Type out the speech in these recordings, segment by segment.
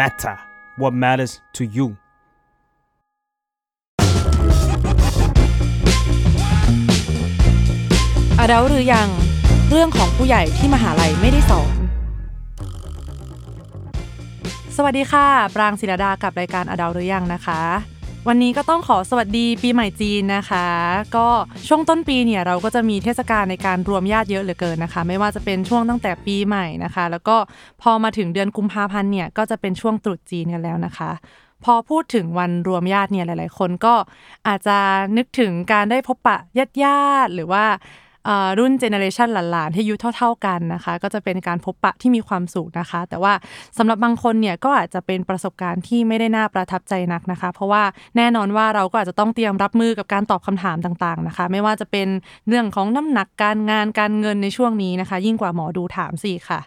matter what matters to you อดัลหรือยังเรื่องของผู้ใหญ่ที่มหาลัยไม่ได้สอน สวัสดีค่ะ ปรางศิรดากับรายการอดัลหรือยังนะคะ วันนี้ก็ต้องขอสวัสดีปีใหม่จีนนะคะ ก็ช่วงต้นปีเนี่ยเราก็จะมีเทศกาลในการรวมญาติเยอะเหลือเกินนะคะ ไม่ว่าจะเป็นช่วงตั้งแต่ปีใหม่นะคะ แล้วก็พอมาถึงเดือนกุมภาพันธ์เนี่ยก็จะเป็นช่วงตรุษจีนกันแล้วนะคะพอพูดถึงวันรวมญาติเนี่ยหลาย ๆ คนก็อาจจะนึกถึงการได้พบปะญาติญาติหรือว่า รุ่นเจเนอเรชันหลานๆที่อายุเท่า ๆกันนะคะ ก็จะเป็นการพบปะที่มีความสุขนะคะ แต่ว่าสำหรับบางคนเนี่ยก็อาจจะเป็นประสบการณ์ที่ไม่ได้น่าประทับใจนักนะคะ เพราะว่าแน่นอนว่าเราก็อาจจะต้องเตรียมรับมือกับการตอบคำถามต่างๆนะคะ ไม่ว่าจะเป็นเรื่องของน้ำหนักการงานการเงินในช่วงนี้นะคะ ยิ่งกว่าหมอดูถามสิค่ะ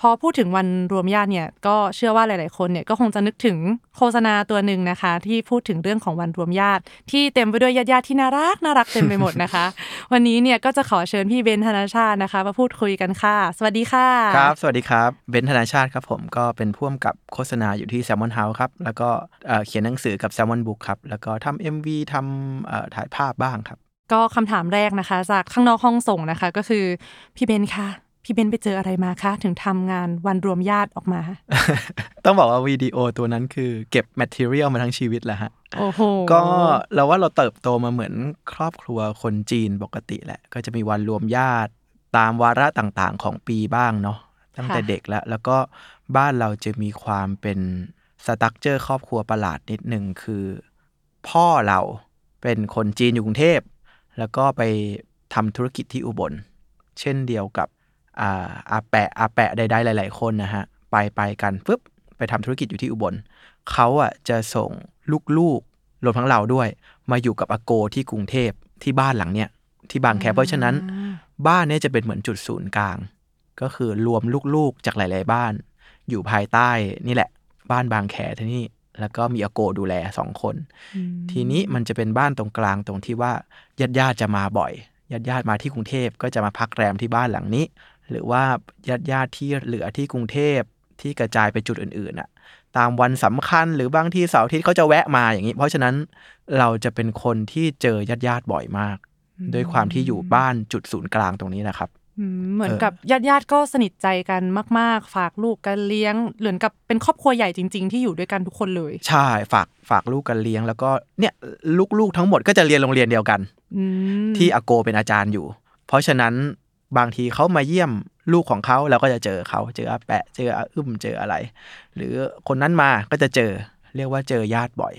พอพูดถึงวันรวมญาติเนี่ยก็เชื่อว่าหลาย ๆ คนเนี่ยก็คงจะนึกถึงโฆษณาตัวหนึ่งนะคะ ที่พูดถึงเรื่องของวันรวมญาติ ที่เต็มไปด้วยญาติๆที่น่ารักน่ารักเต็มไปหมดนะคะ วันนี้เนี่ยก็จะขอเชิญพี่เบนธนาชาตินะคะมาพูดคุยกันค่ะ สวัสดีค่ะครับ สวัสดีครับเบนซ์ธนาชาติครับผมก็เป็นพ่วงกับโฆษณาอยู่ที่ Salmon House ครับแล้วก็เอ่อเขียนหนังสือกับ Salmon Book ครับแล้วก็ทำ MV ทำเอ่อถ่ายภาพบ้างครับก็คำถามแรกนะคะ จากข้างนอกห้องส่งนะคะ ก็คือพี่เบนคะ พี่เบนไปเจออะไรมาคะ ถึงทำงานวันรวมญาติออกมา ต้องบอกว่าวิดีโอตัวนั้นคือเก็บ material มาทั้งชีวิตแหละฮะโอ้โหก็เราว่าเราเติบโตมาเหมือนครอบครัวคนจีนปกติแหละ ก็จะมีวันรวมญาติ ตามวาระต่างๆ ของปีบ้างเนาะตั้งแต่เด็กแล้ว แล้วก็บ้านเราจะมีความเป็นสตั๊กเจอร์ครอบครัวประหลาดนิดหนึ่งคือ พ่อเราเป็นคนจีนอยู่กรุงเทพ แล้วก็ไปทำธุรกิจที่อุบล เช่นเดียวกับ อาอาแปะอาแปะใดๆหลาย ๆ คนนะฮะไปไปกันปุ๊บไปทำธุรกิจอยู่ที่อุบลเขาอะจะส่งลูกๆรวมทั้งเราด้วย มาอยู่กับอาโกที่กรุงเทพที่บ้านหลังเนี้ยที่บางแคเพราะฉะนั้น บ้านเนี้ยจะเป็นเหมือนจุดศูนย์กลาง ก็คือรวมลูกๆจากหลาย ๆ บ้าน อยู่ภายใต้นี่แหละ บ้านบางแคที่นี่แล้วก็มีอาโกดูแลสองคน ทีนี้มันจะเป็นบ้านตรงกลางตรงที่ว่าญาติญาติๆจะมาบ่อยญาติญาติๆมาที่กรุงเทพก็จะมาพักแรมที่บ้านหลังนี้ หรือว่าญาติญาติๆที่เหลือที่กรุงเทพที่กระจายไปจุดอื่นๆน่ะตามวันสำคัญหรือบางที่เสาร์อาทิตย์เขาจะแวะมาอย่างนี้ เพราะฉะนั้นเราจะเป็นคนที่เจอญาติญาติๆบ่อยมาก ด้วยความที่อยู่บ้านจุดศูนย์กลางตรงนี้นะครับอืมเหมือนเออกับญาติญาติๆก็สนิทใจกันมาก ๆ ฝากลูกกันเลี้ยงเหมือนกับเป็นครอบครัวใหญ่จริง ๆ ที่อยู่ด้วยกันทุกคนเลย ใช่ฝากฝากลูกกันเลี้ยง แล้วก็เนี่ยลูกๆทั้งหมดก็จะเรียนโรงเรียนเดียวกันอืมที่อาโกเป็นอาจารย์อยู่ เพราะฉะนั้น บางทีเขามาเยี่ยมลูกของเขาเราก็จะเจอเขาเจออาแปะ เจออาอึ้มเจออะไร หรือคนนั้นมาก็จะเจอ เรียกว่าเจอญาติบ่อย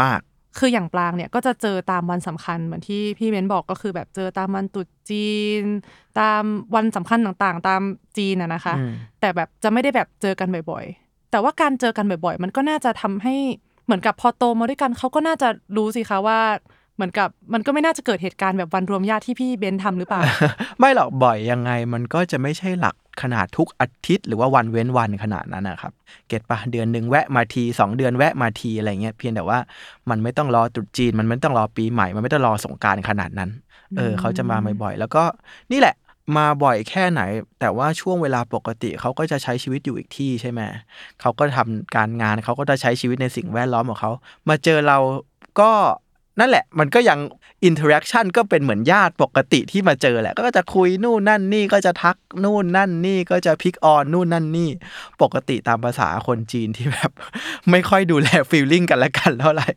มากคืออย่างปลางเนี่ยก็จะเจอตามวันสำคัญเหมือนที่พี่เบนบอกก็คือแบบเจอตามวันตรุษจีน ตามวันสำคัญต่างๆ ตามจีนอะนะคะอืมแต่แบบจะไม่ได้แบบเจอกันบ่อยๆ แต่ว่าการเจอกันบ่อยๆ มันก็น่าจะทำให้เหมือนกับพอโตมาด้วยกันเขาก็น่าจะรู้สิคะว่า เหมือนกับมันก็ไม่น่าจะเกิดเหตุการณ์แบบวันรวมญาติที่พี่เบนทำหรือเปล่าๆไม่หรอกบ่อยยังไงมันก็จะไม่ใช่หลักขนาดทุกอาทิตย์ หรือว่าวันเว้นวันขนาดนั้นนะครับ เก็ตปะเดือนหนึ่งแวะมาทีสองเดือนแวะมาทีอะไรเงี้ยเพียงแต่ว่ามันไม่ต้องรอตรุษจีน มันไม่ต้องรอปีใหม่ มันไม่ต้องรอสงกรารขนาดนั้น เออเขาจะมาบ่อยๆแล้วก็นี่แหละมาบ่อยแค่ไหน แต่ว่าช่วงเวลาปกติเขาก็จะใช้ชีวิตอยู่อีกที่ใช่ไหมเขาก็ทำการงานเขาก็จะใช้ชีวิตในสิ่งแวดล้อมของเขามาเจอเราก็ นั่นแหละมันก็ยัง interaction ก็เป็นเหมือนญาติปกติที่มาเจอแหละ ก็จะคุยนู่นนั่นนี่ก็จะทักนู่นนั่นนี่ก็จะ pick on นู่นนั่นนี่ ปกติตามภาษาคนจีนที่แบบ ไม่ค่อยดูแล feeling กันและกันเท่าไหร่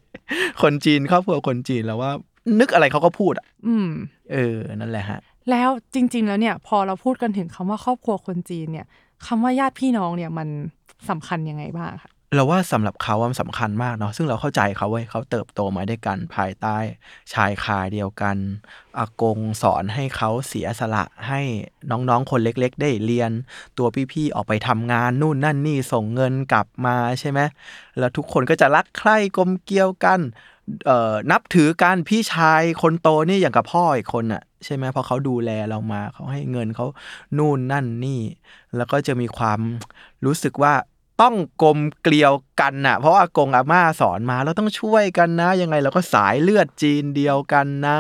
คนจีนครอบครัวคนจีนแล้วว่า นึกอะไรเขาก็พูดอะ อืม เออนั่นแหละฮะ แล้วจริง ๆ แล้วเนี่ย พอเราพูดกันถึงคำว่าครอบครัวคนจีนเนี่ยคำว่าญาติพี่น้องเนี่ยมันสำคัญยังไงบ้างคะ เราว่าสำหรับเขาว่ามันสำคัญมากเนาะซึ่งเราเข้าใจเขาเว้ยเขาเติบโตมาด้วยกันภายใต้ชายคาเดียวกันอากงสอนให้เขาเสียสละให้น้องๆคนเล็ก ๆ ได้เรียน ตัวพี่ๆออกไปทำงานนู่นนั่นนี่ส่งเงินกลับมาใช่ไหมแล้วทุกคนก็จะรักใคร่กลมเกลียวกันนับถือกันพี่ชายคนโตนี่อย่างกับพ่ออีกคนอะใช่ไหมเพราะเขาดูแลเรามาเขาให้เงินเขานู่นนั่นนี่ แล้วก็จะมีความรู้สึกว่า ต้องกลมเกลียวกันน่ะ เพราะว่าอากงอาม่าสอนมาเราต้องช่วยกันนะ ยังไงเราก็สายเลือดจีนเดียวกันนะ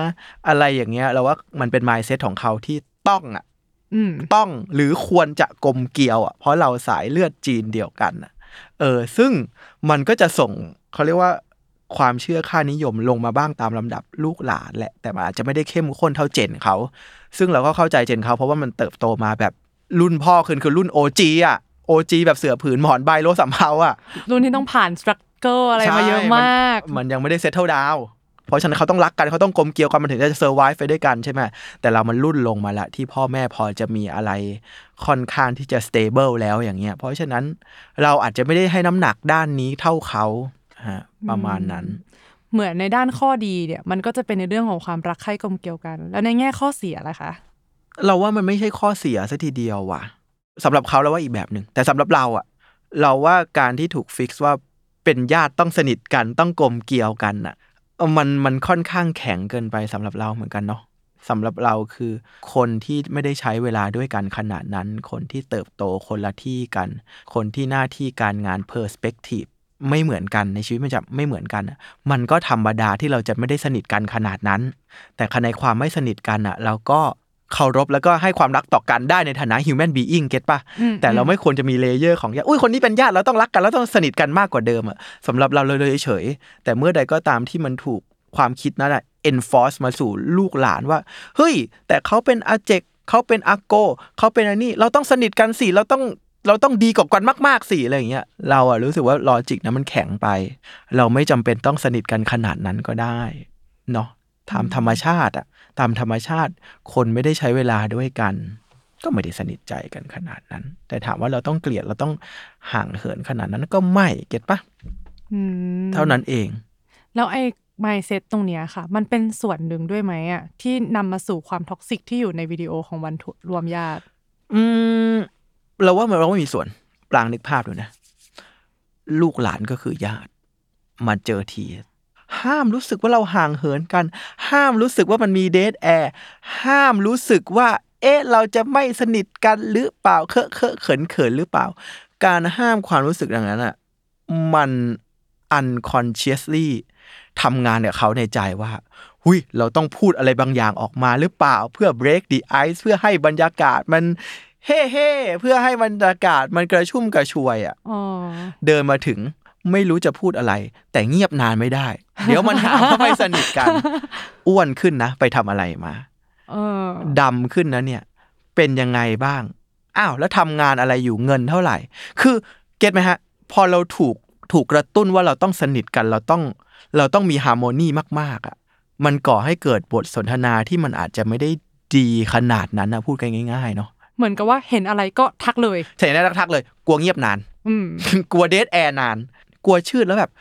อะไรอย่างเงี้ยเราว่ามันเป็น mindset ของเขาที่ต้องอะอืมต้องหรือควรจะกลมเกลียวอะเพราะเราสายเลือดจีนเดียวกันน่ะ เออ ซึ่งมันก็จะส่งเขาเรียกว่าความเชื่อค่านิยมลงมาบ้างตามลำดับลูกหลานแหละ แต่มันอาจจะไม่ได้เข้มข้นเท่า gen เขา ซึ่งเราก็เข้าใจ gen เขาเพราะว่ามันเติบโตมาแบบรุ่นพ่อขึ้นคือรุ่น OG อะ OG แบบเสือผืนหมอนใบโล้สำเภาอะรุ่นที่ต้องผ่าน struggle อะไรมาเยอะมากใช่นมันยังไม่ได้ settle down เพราะฉะนั้นเขาต้องรักกันเขาต้องกลมเกลียวกันมันถึงจะ survive ไปด้วยกันใช่ไหมแต่เรามันรุ่นลงมาละที่พ่อแม่พอจะมีอะไรค่อนข้างที่จะ stable แล้วอย่างเงี้ยเพราะฉะนั้นเราอาจจะไม่ได้ให้น้ำหนักด้านนี้เท่าเขาฮะประมาณนั้น เหมือนในด้านข้อดีเนี่ย มันก็จะเป็นในเรื่องของความรักใคร่กลมเกลียวกัน แล้วในแง่ข้อเสียล่ะคะ เราว่ามันไม่ใช่ข้อเสียซะทีเดียวว่ะ สำหรับเขาเราว่าอีกแบบหนึ่งแต่สำหรับเราอะเราว่าการที่ถูก fix ว่าเป็นญาติต้องสนิทกันต้องกลมเกลียวกันอะมันมันค่อนข้างแข็งเกินไปสำหรับเราเหมือนกันเนาะสำหรับเราคือคนที่ไม่ได้ใช้เวลาด้วยกันขนาดนั้น คนที่เติบโตคนละที่กัน คนที่หน้าที่การงาน perspective ไม่เหมือนกันในชีวิตมันจะไม่เหมือนกัน มันก็ธรรมดาที่เราจะไม่ได้สนิทกันขนาดนั้น แต่ในความไม่สนิทกันอะเราก็ เคารพแล้วก็ให้ความรักต่อกันได้ในฐานะ human being get ปะอืมแต่เราไม่ควรจะมี layer ของญาติอุ้ยคนนี้เป็นญาติเราต้องรักกันเราต้องสนิทกันมากกว่าเดิมอะสำหรับเราเลยเฉยๆแต่เมื่อใดก็ตามที่มันถูกความคิดนั้นอะ enforce มาสู่ลูกหลานว่า เฮ้ย แต่เขาเป็นอาเจกเขาเป็นอาโกเขาเป็นอันนี้ เราต้องสนิทกันสิเราต้องเราต้องดีกว่ากันมากๆสิอะไรอย่างเงี้ยเราอะรู้สึกว่าลอจิกนะมันแข็งไป เราไม่จำเป็นต้องสนิทกันขนาดนั้นก็ได้เนาะตามธรรมชาติอะ ตามธรรมชาติ คนไม่ได้ใช้เวลาด้วยกัน ก็ไม่ได้สนิทใจกันขนาดนั้น แต่ถามว่าเราต้องเกลียดเราต้องห่างเหินขนาดนั้นก็ไม่เก็ตปะอืมเท่านั้นเอง แล้วไอ้ mindset ตรงเนี้ยค่ะ มันเป็นส่วนหนึ่งด้วยไหมอะที่นำมาสู่ความ toxic ที่อยู่ในวิดีโอของวันทุรวมญาติ อืมเราว่ามันเราไม่มีส่วนปรางนึกภาพดูนะ ลูกหลานก็คือญาติ มาเจอที ห้ามรู้สึกว่าเราห่างเหินกัน ห้ามรู้สึกว่ามันมี dead air ห้ามรู้สึกว่า เอ๊ะ เราจะไม่สนิทกันหรือเปล่าเคอะเคอะเขินเขินหรือเปล่า การห้ามความรู้สึกอย่างนั้นอะมัน unconsciously ทำงานกับเขาในใจว่าหุยเราต้องพูดอะไรบางอย่างออกมาหรือเปล่า เพื่อ break the ice เพื่อให้บรรยากาศมันเฮ่เฮ่เพื่อให้บรรยากาศมันกระชุ่มกระชวยอะอ๋อเดินมาถึง ไม่รู้จะพูดอะไร แต่เงียบนานไม่ได้ เดี๋ยวมันหาว่าไม่สนิทกัน อ้วนขึ้นนะ ไปทำอะไรมาเออดำขึ้นนะเนี่ย เป็นยังไงบ้าง อ้าว แล้วทำงานอะไรอยู่เงินเท่าไหร่ คือ get ไหมฮะ พอเราถูกถูกกระตุ้นว่าเราต้องสนิทกันเราต้อง เราต้องมี harmony มากๆอะ มันก่อให้เกิดบทสนทนาที่มันอาจจะไม่ได้ดีขนาดนั้นนะพูดกันง่ายๆเนาะเหมือนกับว่าเห็นอะไรก็ทักเลยเห็นได้ทักๆเลย กลัวเงียบนานอืมกลัว dead air นาน กลัวชืดแล้วแบบ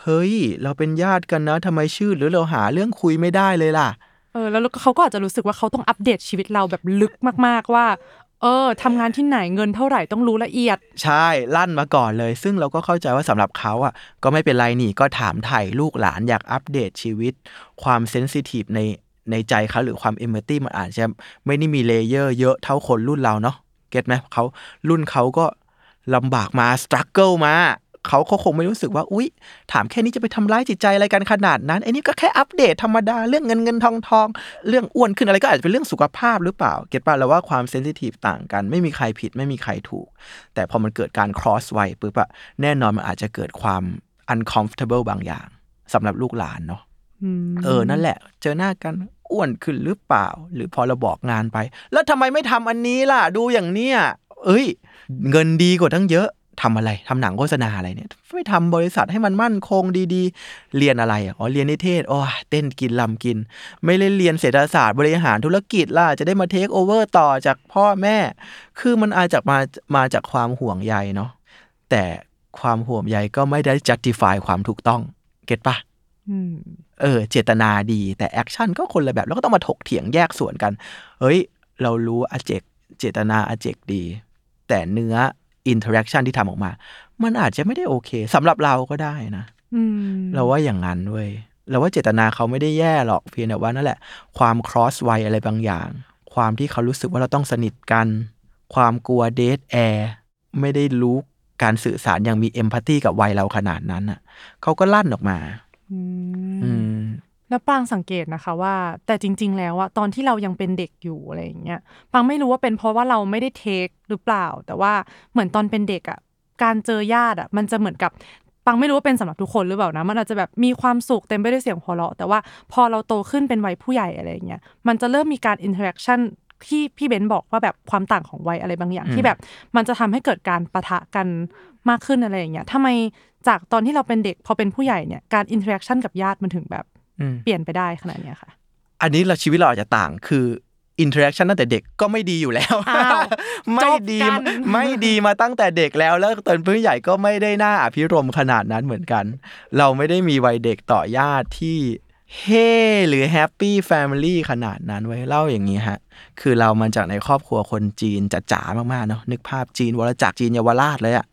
เฮ้ย เราเป็นญาติกันนะทำไมชืดหรือเราหาเรื่องคุยไม่ได้เลยล่ะเออแล้วเขาก็อาจจะรู้สึกว่าเขาต้องอัปเดตชีวิตเราแบบลึกมาก ๆว่า เออทำงานที่ไหนเงินเท่าไหร่ต้องรู้ละเอียด ใช่ลั่นมาก่อนเลย ซึ่งเราก็เข้าใจว่าสำหรับเขาอะ ก็ไม่เป็นไรนี่ก็ถามไถ่ลูกหลานอยากอัปเดตชีวิต ความ sensitive ในในใจเขาหรือความเอม a ต y มันอาจจะไม่ได้มี layer เยอะเท่าคนรุ่นเราเนาะ get ไหมเขารุ่นเขาก็ลำบากมาส t รั g เกิลมา เขาเขาคงไม่รู้สึกว่าอุ๊ย ถามแค่นี้จะไปทำร้ายจิตใจอะไรกันขนาดนั้นไอ้นี่ก็แค่อัปเดตธรรมดาเรื่องเงินเงินทองทองเรื่องอ้วนขึ้นอะไรก็อาจจะเป็นเรื่องสุขภาพหรือเปล่า เก็ตป่ะเราว่าความเซนซิทีฟต่างกัน ไม่มีใครผิดไม่มีใครถูก แต่พอมันเกิดการ cross วัยปุ๊บอะแน่นอนมันอาจจะเกิดความ uncomfortable บางอย่างสำหรับลูกหลานเนาะอืมเออนั่นแหละ เจอหน้ากันอ้วนขึ้นหรือเปล่า หรือพอเราบอกงานไป แล้วทำไมไม่ทำอันนี้ล่ะ ดูอย่างเนี้ยเอ้ย เงินดีกว่าตั้งเยอะ ทำอะไรทำหนังโฆษณาอะไรเนี่ยไม่ทำบริษัทให้มันมั่นคงดีๆ เรียนอะไรอะอ๋อเรียนนิเทศโอ้ยเต้นกินลำกิน ไม่ได้เรียนเศรษฐศาสตร์บริหารธุรกิจล่ะจะได้มา take over ต่อจากพ่อแม่ คือมันอาจจะมามาจากความห่วงใยเนาะแต่ความห่วงใยก็ไม่ได้ justify ความถูกต้อง get ปะอืมเออ เจตนาดี แต่ action ก็คนละแบบ แล้วก็ต้องมาถกเถียงแยกส่วนกัน เฮ้ย เรารู้อาเจกเจตนาอาเจกดี แต่เนื้อ interaction ที่ทำออกมา มันอาจจะไม่ได้โอเคสำหรับเราก็ได้นะอืมเราว่าอย่างนั้นเว้ยเราว่าเจตนาเขาไม่ได้แย่หรอกเพียงแต่ว่านั่นแหละ ความ cross วัยอะไรบางอย่าง ความที่เขารู้สึกว่าเราต้องสนิทกัน ความกลัว dead air ไม่ได้รู้การสื่อสารอย่างมี empathy กับวัยเราขนาดนั้นอะเขาก็ลั่นออกมา อืมอืม แล้วปรางสังเกตนะคะว่า แต่จริง ๆ แล้วอะตอนที่เรายังเป็นเด็กอยู่อะไรอย่างเงี้ยปรางไม่รู้ว่าเป็นเพราะว่าเราไม่ได้ take หรือเปล่า แต่ว่าเหมือนตอนเป็นเด็กอะการเจอญาติอะมันจะเหมือนกับปรางไม่รู้ว่าเป็นสำหรับทุกคนหรือเปล่านะ มันอาจจะแบบมีความสุขเต็มไปด้วยเสียงหัวเราะ แต่ว่าพอเราโตขึ้นเป็นวัยผู้ใหญ่อะไรอย่างเงี้ย มันจะเริ่มมีการ interaction ที่พี่เบนซ์บอกว่าแบบความต่างของวัยอะไรบางอย่างอืมที่แบบมันจะทำให้เกิดการปะทะกันมากขึ้นอะไรอย่างเงี้ยทำไมจากตอนที่เราเป็นเด็กพอเป็นผู้ใหญ่เนี่ยการ interaction กับญาติมันถึงแบบอืม เปลี่ยนไปได้ขนาดเนี้ยค่ะ อันนี้เราชีวิตเราอาจจะต่างคือ interaction ตั้งแต่เด็กก็ไม่ดีอยู่แล้วอ้าวไม่ดีจบกันไม่ดีมาตั้งแต่เด็กแล้ว แล้วตอนผู้ใหญ่ก็ไม่ได้น่าอภิรมย์ขนาดนั้นเหมือนกัน เราไม่ได้มีวัยเด็กต่อญาติที่เฮ้หรือ happy family ขนาดนั้นไว้เล่าอย่างนี้ฮะ คือเรามาจากในครอบครัวคนจีนจ๋าๆมากๆเนาะนึกภาพจีนวรจักรจีนเยาวราชเลยอะ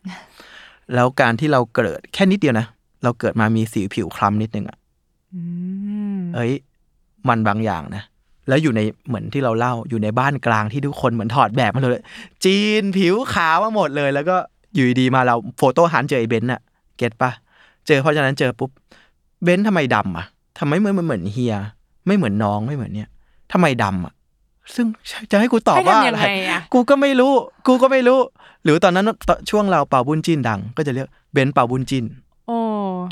แล้วการที่เราเกิดแค่นิดเดียวนะ เราเกิดมามีสีผิวคล้ำนิดนึงอะอืม เอ้ย มันบางอย่างนะ แล้วอยู่ในเหมือนที่เราเล่าอยู่ในบ้านกลางที่ทุกคนเหมือนถอดแบบมาเลย จีนผิวขาวมาหมดเลย แล้วก็อยู่ดีๆมาเราโฟโต้หันเจอไอ้เบนซ์อะเก็ตปะเจอเพราะฉะนั้นเจอปุ๊บเบนซ์ทำไมดำอะทำไมเหมือนเหมือนเฮีย ไม่เหมือนน้องไม่เหมือนเนี่ยทำไมดำอะซึ่งจะให้กูตอบให้ว่าทำอะยังไรไงอะกูก็ไม่รู้ กูก็ไม่รู้ หรือตอนนั้นช่วงเราเป่าบุญจินดัง ก็จะเรียกเบนซ์เป่าบุญจินโอ้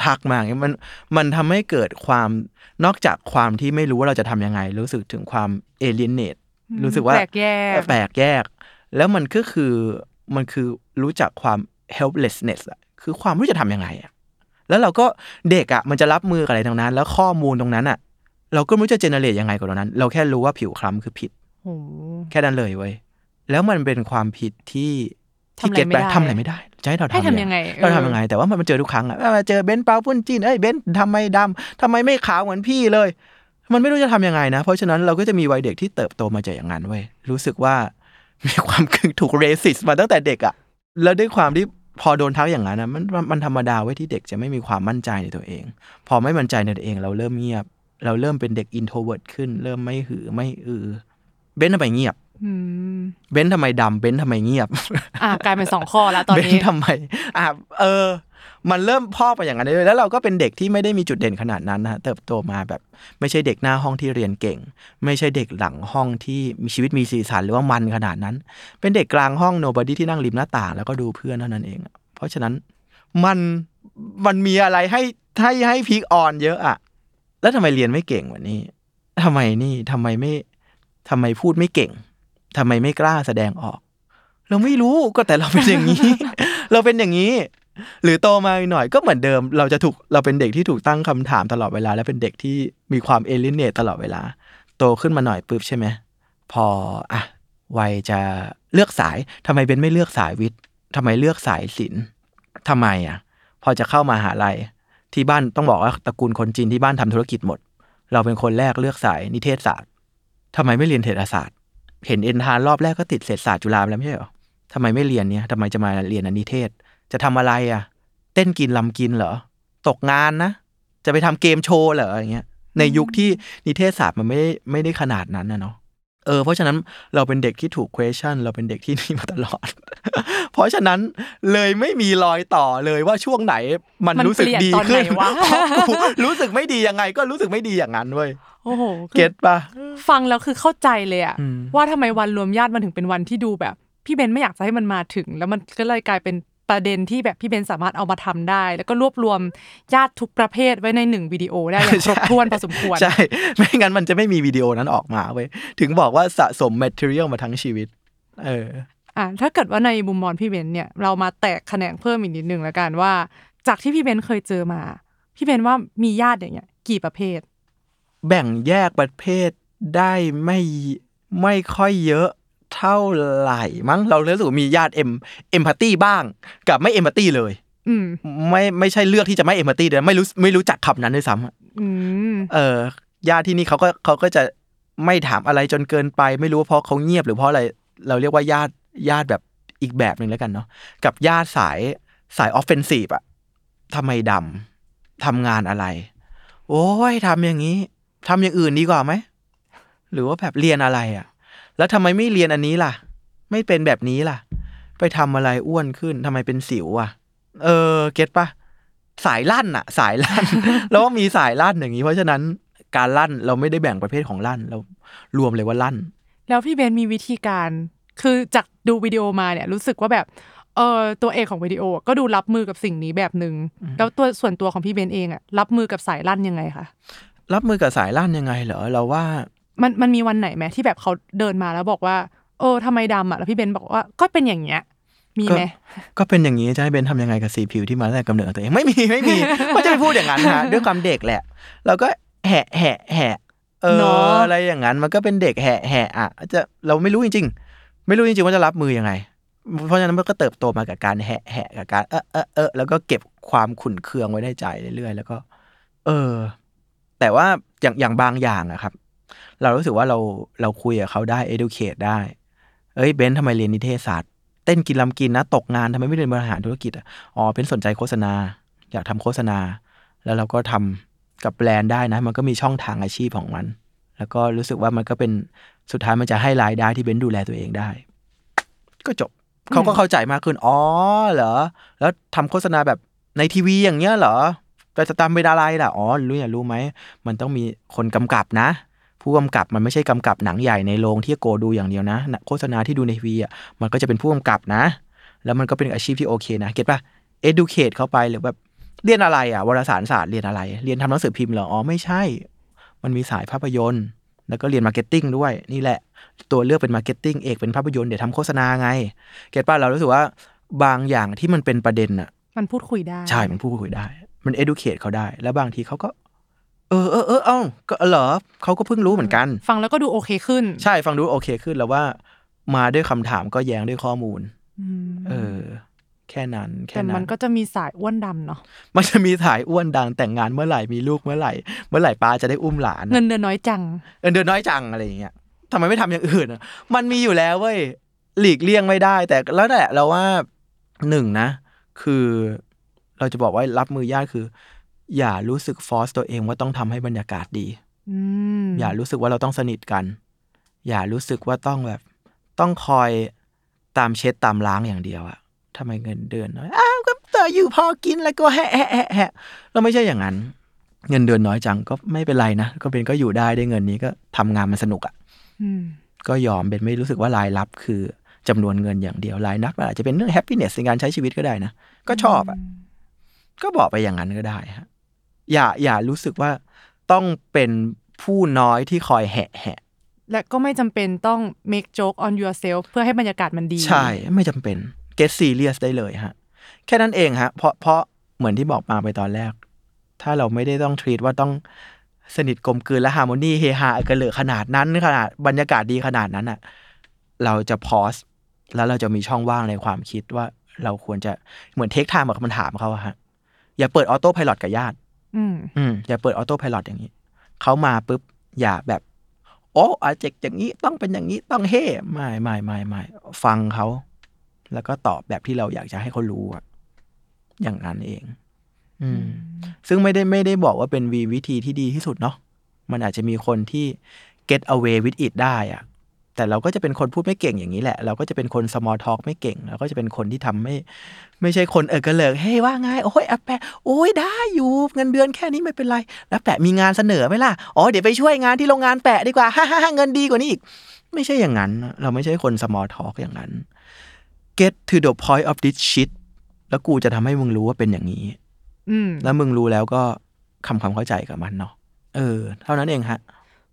ทักมาอย่างเงี้ยมันมันทำให้เกิดความนอกจากความที่ไม่รู้ว่าเราจะทำยังไง รู้สึกถึงความเอเลียนเนตรู้สึกว่าแปลกแยกแปลกแยก แล้วมันก็คือมันคือรู้จักความ helplessness อะคือความไม่รู้จะทำยังไงอะแล้วเราก็เด็กอะมันจะรับมือกับอะไรตรงนั้น แล้วข้อมูลตรงนั้นอะเราก็ไม่รู้จะ generate ยังไงกับตรงนั้น เราแค่รู้ว่าผิวคล้ำคือผิดโอ้แค่นั้นเลยเว้ยแล้วมันเป็นความผิดที่ ที่ทำอะไรเก็ตไม่ไปได้ทำอะไรไม่ได้ จะให้เราทำให้ทำเนี่ยังไงเราเออทำยังไง แต่ว่ามันเจอทุกครั้งอะมาเจอเบนซ์เปาปุ้นจีนเอ้ยเบนซ์ทำไมดำทำไมไม่ขาวเหมือนพี่เลย มันไม่รู้จะทำยังไงนะ เพราะฉะนั้นเราก็จะมีวัยเด็กที่เติบโตมาจากอย่างนั้นเว้ยรู้สึกว่ามีความถูก racist มาตั้งแต่เด็กอะแล้วด้วยความที่พอโดนทักอย่างนั้นนะมันมันมันธรรมดาเว้ยที่เด็กจะไม่มีความมั่นใจในตัวเอง พอไม่มั่นใจในตัวเอง เราเริ่มเงียบ เราเริ่มเป็นเด็ก introvert ขึ้น เริ่มไม่หือไม่อือเบนซ์ทำไมเงียบอืม เบนซ์ทำไมดำเบนซ์ทำไมเงียบ อะกลายเป็นสองข้อแล้วตอนเบนี้นซ์ทำไมอะเออ มันเริ่มพอกไปอย่างนั้นเลยแล้วเราก็เป็นเด็กที่ไม่ได้มีจุดเด่นขนาดนั้นนะเติบโตมาแบบ ไม่ใช่เด็กหน้าห้องที่เรียนเก่ง ไม่ใช่เด็กหลังห้องที่มีชีวิตมีสีสันหรือว่ามันขนาดนั้น เป็นเด็กกลางห้อง nobody ที่นั่งริมหน้าต่าง แล้วก็ดูเพื่อนเท่านั้นเองอะเพราะฉะนั้นมันมันมีอะไรให้ให้ให้ pick on เยอะอะแล้วทำไมเรียนไม่เก่งวันนี้ทำไมนี่ทำไมไม่ทำไมพูดไม่เก่ง ทำไมไม่กล้าแสดงออก เราไม่รู้ก็แต่เราเป็นอย่างนี้ เราเป็นอย่างนี้ หรือโตมาหน่อยก็เหมือนเดิม เราจะถูกเราเป็นเด็กที่ถูกตั้งคำถามตลอดเวลา และเป็นเด็กที่มีความ alienate ตลอดเวลา โตขึ้นมาหน่อยปุ๊บใช่ไหมพออะวัยจะเลือกสายทำไมเบนไม่เลือกสายวิทย์ทำไมเลือกสายศิลป์ทำไมอะ พอจะเข้ามาหาลัยที่บ้านต้องบอกว่าตระกูลคนจีนที่บ้านทำธุรกิจหมด เราเป็นคนแรกเลือกสายนิเทศศาสตร์ทำไมไม่เรียนเศรษฐศาสตร์ เห็นเอ็นทานรอบแรกก็ติดเศรษฐศาสตร์จุฬาไปแล้วไม่ใช่หรอทำไมไม่เรียนเนี่ยทำไมจะมาเรียนอนิเทศ จะทำอะไรอะ เต้นกินลำกินเหรอ ตกงานนะ จะไปทำเกมโชว์เหรออย่างเงี้ย ในยุคที่นิเทศศาสตร์มันไม่ได้ไม่ได้ขนาดนั้นนะเนาะ เออเพราะฉะนั้นเราเป็นเด็กที่ถูก question เราเป็นเด็กที่นี่มาตลอด เพราะฉะนั้นเลยไม่มีรอยต่อเลยว่าช่วงไหนมันมันรู้สึกเปลี่ยนดีตอนไหนขึ้นวะเพราะกูรู้สึกไม่ดียังไง ก็รู้สึกไม่ดีอย่างนั้นเว้ยโอ้โหคือเก็ตปะฟังแล้วคือเข้าใจเลยอะอืมว่าทำไมวันรวมญาติมันถึงเป็นวันที่ดูแบบ พี่เบนไม่อยากจะให้มันมาถึง แล้วมันก็เลยกลายเป็น ประเด็นที่แบบพี่เบนสามารถเอามาทำได้ แล้วก็รวบรวมญาติทุกประเภทไว้ในหนึ่งวิดีโอได้อย่างครบถ้วนพอสมควร ใช่ ไม่งั้นมันจะไม่มีวิดีโอนั้นออกมาเว้ยถึงบอกว่าสะสม material มาทั้งชีวิต เอออะถ้าเกิดว่าในมุมมองพี่เบนเนี่ยเรามาแตกแขนงเพิ่มอีกนิดนึงแล้วกันว่า จากที่พี่เบนเคยเจอมา พี่เบนว่ามีญาติอย่างเงี้ย กี่ประเภท แบ่งแยกประเภทได้ไม่ไม่ค่อยเยอะ เท่าไหร่มั้งเรารู้สึกว่ามีญาติ em empathy บ้าง กับไม่ empathy เลยอืมไม่ไม่ใช่เลือกที่จะไม่ empathy เลยไม่รู้ไม่รู้จักคำนั้นด้วยซ้ำอะอืมเออญาติที่นี่เขาก็เขาก็จะไม่ถามอะไรจนเกินไป ไม่รู้ว่าเพราะเขาเงียบหรือเพราะอะไร เราเรียกว่าญาติญาติแบบอีกแบบหนึ่งแล้วกันเนาะกับญาติสายสาย offensive อะทำไมดำทำงานอะไร โอ้ยทำอย่างนี้ทำอย่างอื่นดีกว่าไหมหรือว่าแบบเรียนอะไรอะ แล้วทำไมไม่เรียนอันนี้ล่ะ ไม่เป็นแบบนี้ล่ะ ไปทำอะไรอ้วนขึ้นทำไมเป็นสิวอะเออ เก็ตปะสายลั่นอะสายลั่น แล้วว่ามีสายลั่นอย่างนี้ เพราะฉะนั้นการลั่นเราไม่ได้แบ่งประเภทของลั่น เรารวมเลยว่าลั่น แล้วพี่เบนมีวิธีการ คือจากดูวิดีโอมาเนี่ย รู้สึกว่าแบบเออตัวเอกของวิดีโออะก็ดูรับมือกับสิ่งนี้แบบหนึง่งแล้วตัวส่วนตัวของพี่เบนเองอะรับมือกับสายลั่นยังไงคะรับมือกับสายล่านยังไงเหรอเราว่า มันมันมีวันไหนไหมที่แบบเขาเดินมาแล้วบอกว่า เออทำไมดำอะแล้วพี่เบนบอกว่าก็เป็นอย่างเงี้ยมีไหมก็เป็นอย่างนี้จะให้เบนทำยังไงกับสีผิวที่มาตั้งแต่กำเนิดของตัวเองไม่มีไม่มีก็จะไปพูดอย่างนั้นฮะด้วยความเด็กแหละ เราก็แหะแหะแหะเออเนอะอะไรอย่างนั้นมันก็เป็นเด็กแหะแหะอะจะเราไม่รู้จริง ๆ ไม่รู้จริงๆว่าจะรับมือยังไง เพราะฉะนั้นมันก็เติบโตมากับการแหะแหะกับการเออเออเออแล้วก็เก็บความขุ่นเคืองไว้ในใจเรื่อยๆแล้วก็ เออ แต่ว่าอย่างอย่างบางอย่างอะครับ เรารู้สึกว่าเราเราคุยกับเขาได้ educate ได้ เอ้ยเบนซ์ทำไมเรียนนิเทศศาสตร์ เต้นกินลำกินนะ ตกงานทำไมไม่เรียนบริหารธุรกิจอะอ๋อเป็นสนใจโฆษณา อยากทำโฆษณา แล้วเราก็ทำกับแบรนด์ได้นะ มันก็มีช่องทางอาชีพของมัน แล้วก็รู้สึกว่ามันก็เป็นสุดท้ายมันจะให้รายได้ที่เบนซ์ดูแลตัวเองได้ ก็จบเขาก็เข้าใจมากขึ้น อ๋อ เหรอ แล้วทำโฆษณาแบบในทีวีอย่างเงี้ยเหรอแต่จะตามเป็นอะไรล่ะ อ๋อ รู้อย่ารู้ไหม มันต้องมีคนกำกับนะ ผู้กำกับมันไม่ใช่กำกับหนังใหญ่ในโรงที่โกดูอย่างเดียวนะหนังโฆษณาที่ดูในทีวีอะมันก็จะเป็นผู้กำกับนะ แล้วมันก็เป็นอาชีพที่โอเคนะ เก็ตปะ educate เข้าไปหรือแบบเรียนอะไรอะวารสารศาสตร์เรียนอะไร เรียนทำหนังสือพิมพ์เหรออ๋อไม่ใช่ มันมีสายภาพยนตร์ แล้วก็เรียน marketing ด้วยนี่แหละ ตัวเลือกเป็น marketing เอกเป็นภาพยนตร์เดี๋ยวทำโฆษณาไง get ปะเรารู้สึกว่าบางอย่างที่มันเป็นประเด็นอะ มันพูดคุยได้ ใช่มันพูดคุยได้ มัน educate เขาได้ แล้วบางทีเขาก็ เออเออเออเอ้าก็เหรอเขาก็เพิ่งรู้เหมือนกัน ฟังแล้วก็ดูโอเคขึ้น ใช่ฟังดูโอเคขึ้นแล้วว่า มาด้วยคำถามก็แย้งด้วยข้อมูลมเออ แค่นั้น แค่แต่นั้มันนก็จะมีสายอ้วนดำเนาะมันจะมีสายอ้วนดังแต่งงานเมื่อไหร่มีลูกเมื่อไหร่ เมื่อไหร่ป้าจะได้อุ้มหลานเงินเดือนน้อยจังเออเดือนน้อยจังอะไรอย่างเงี้ยทำไมไม่ทำอย่างอื่นอะมันมีอยู่แล้วเว้ยหลีกเลี่ยงไม่ได้ แต่แล้วนั่นแหละเราว่าหนึ่งนะ คือเราจะบอกว่ารับมือยากคือ อย่ารู้สึกฟอสตัวเองว่าต้องทำให้บรรยากาศดีอืมอย่ารู้สึกว่าเราต้องสนิทกัน อย่ารู้สึกว่าต้องแบบ ต้องคอยตามเช็ดตามล้างอย่างเดียวอะทำไมเงินเดือนน้อยอ้าวก็ต่ออยู่พอกินแล้วก็แฮะแฮะแฮะแฮะเราไม่ใช่อย่างนั้น เงินเดือนน้อยจังก็ไม่เป็นไรนะก็เป็นก็อยู่ได้ได้เงินนี้ก็ทำงานมันสนุกอะอืมก็ยอมเป็นไม่รู้สึกว่ารายรับคือจำนวนเงินอย่างเดียวรายรับมันอาจจะเป็นเรื่อง happiness ในการใช้ชีวิตก็ได้นะก็ชอบอะก็บอกไปอย่างนั้นก็ได้ฮะ อย่าอย่ารู้สึกว่าต้องเป็นผู้น้อยที่คอยแหะแหะและก็ไม่จำเป็นต้อง make joke on yourself เพื่อให้บรรยากาศมันดี ใช่ ไม่จำเป็น get serious ได้เลยฮะ แค่นั้นเองฮะ เพราะเพราะเหมือนที่บอกมาไปตอนแรก ถ้าเราไม่ได้ต้อง treat ว่าต้องสนิทกลมกลืนและ harmony เฮฮากันเหลือขนาดนั้นขนาดบรรยากาศดีขนาดนั้นอะ เราจะ pause แล้วเราจะมีช่องว่างในความคิดว่าเราควรจะเหมือน take time กับคำถามเขาอะฮะ อย่าเปิด autopilot กับญาติ อืมอืมอย่าเปิดออโต้พายロอย่างนี้เขามาปุ๊บอย่าแบบ โอ้อาเจกอย่างนี้ต้องเป็นอย่างนี้ต้องเฮ่ไม่ไม่ไม่ไม่ฟังเขาแล้วก็ตอบแบบที่เราอยากจะให้เขารู้อะอย่างนั้นเอง อืม ซึ่งไม่ได้ไม่ได้บอกว่าเป็นวีวิธีที่ดีที่สุดเนาะมันอาจจะมีคนที่ get away with it ได้อะ แต่เราก็จะเป็นคนพูดไม่เก่งอย่างนี้แหละ เราก็จะเป็นคน small talk ไม่เก่ง เราก็จะเป็นคนที่ทำไม่ ไม่ใช่คนเออกระเลิกเฮ้ยว่าไงโอ้ยอาแปะโอ้ยได้อยู่เงินเดือนแค่นี้ไม่เป็นไร แล้วแปะมีงานเสนอไหมล่ะอ๋อเดี๋ยวไปช่วยงานที่โรงงานแปะดีกว่าฮ่าฮ่าฮ่าเงินดีกว่านี้อีก ไม่ใช่อย่างนั้น เราไม่ใช่คน small talk อย่างนั้น get to the point of this shit แล้วกูจะทำให้มึงรู้ว่าเป็นอย่างนี้อืมแล้วมึงรู้แล้วก็ทำความเข้าใจกับมันเนาะเออ เท่านั้นเองฮะ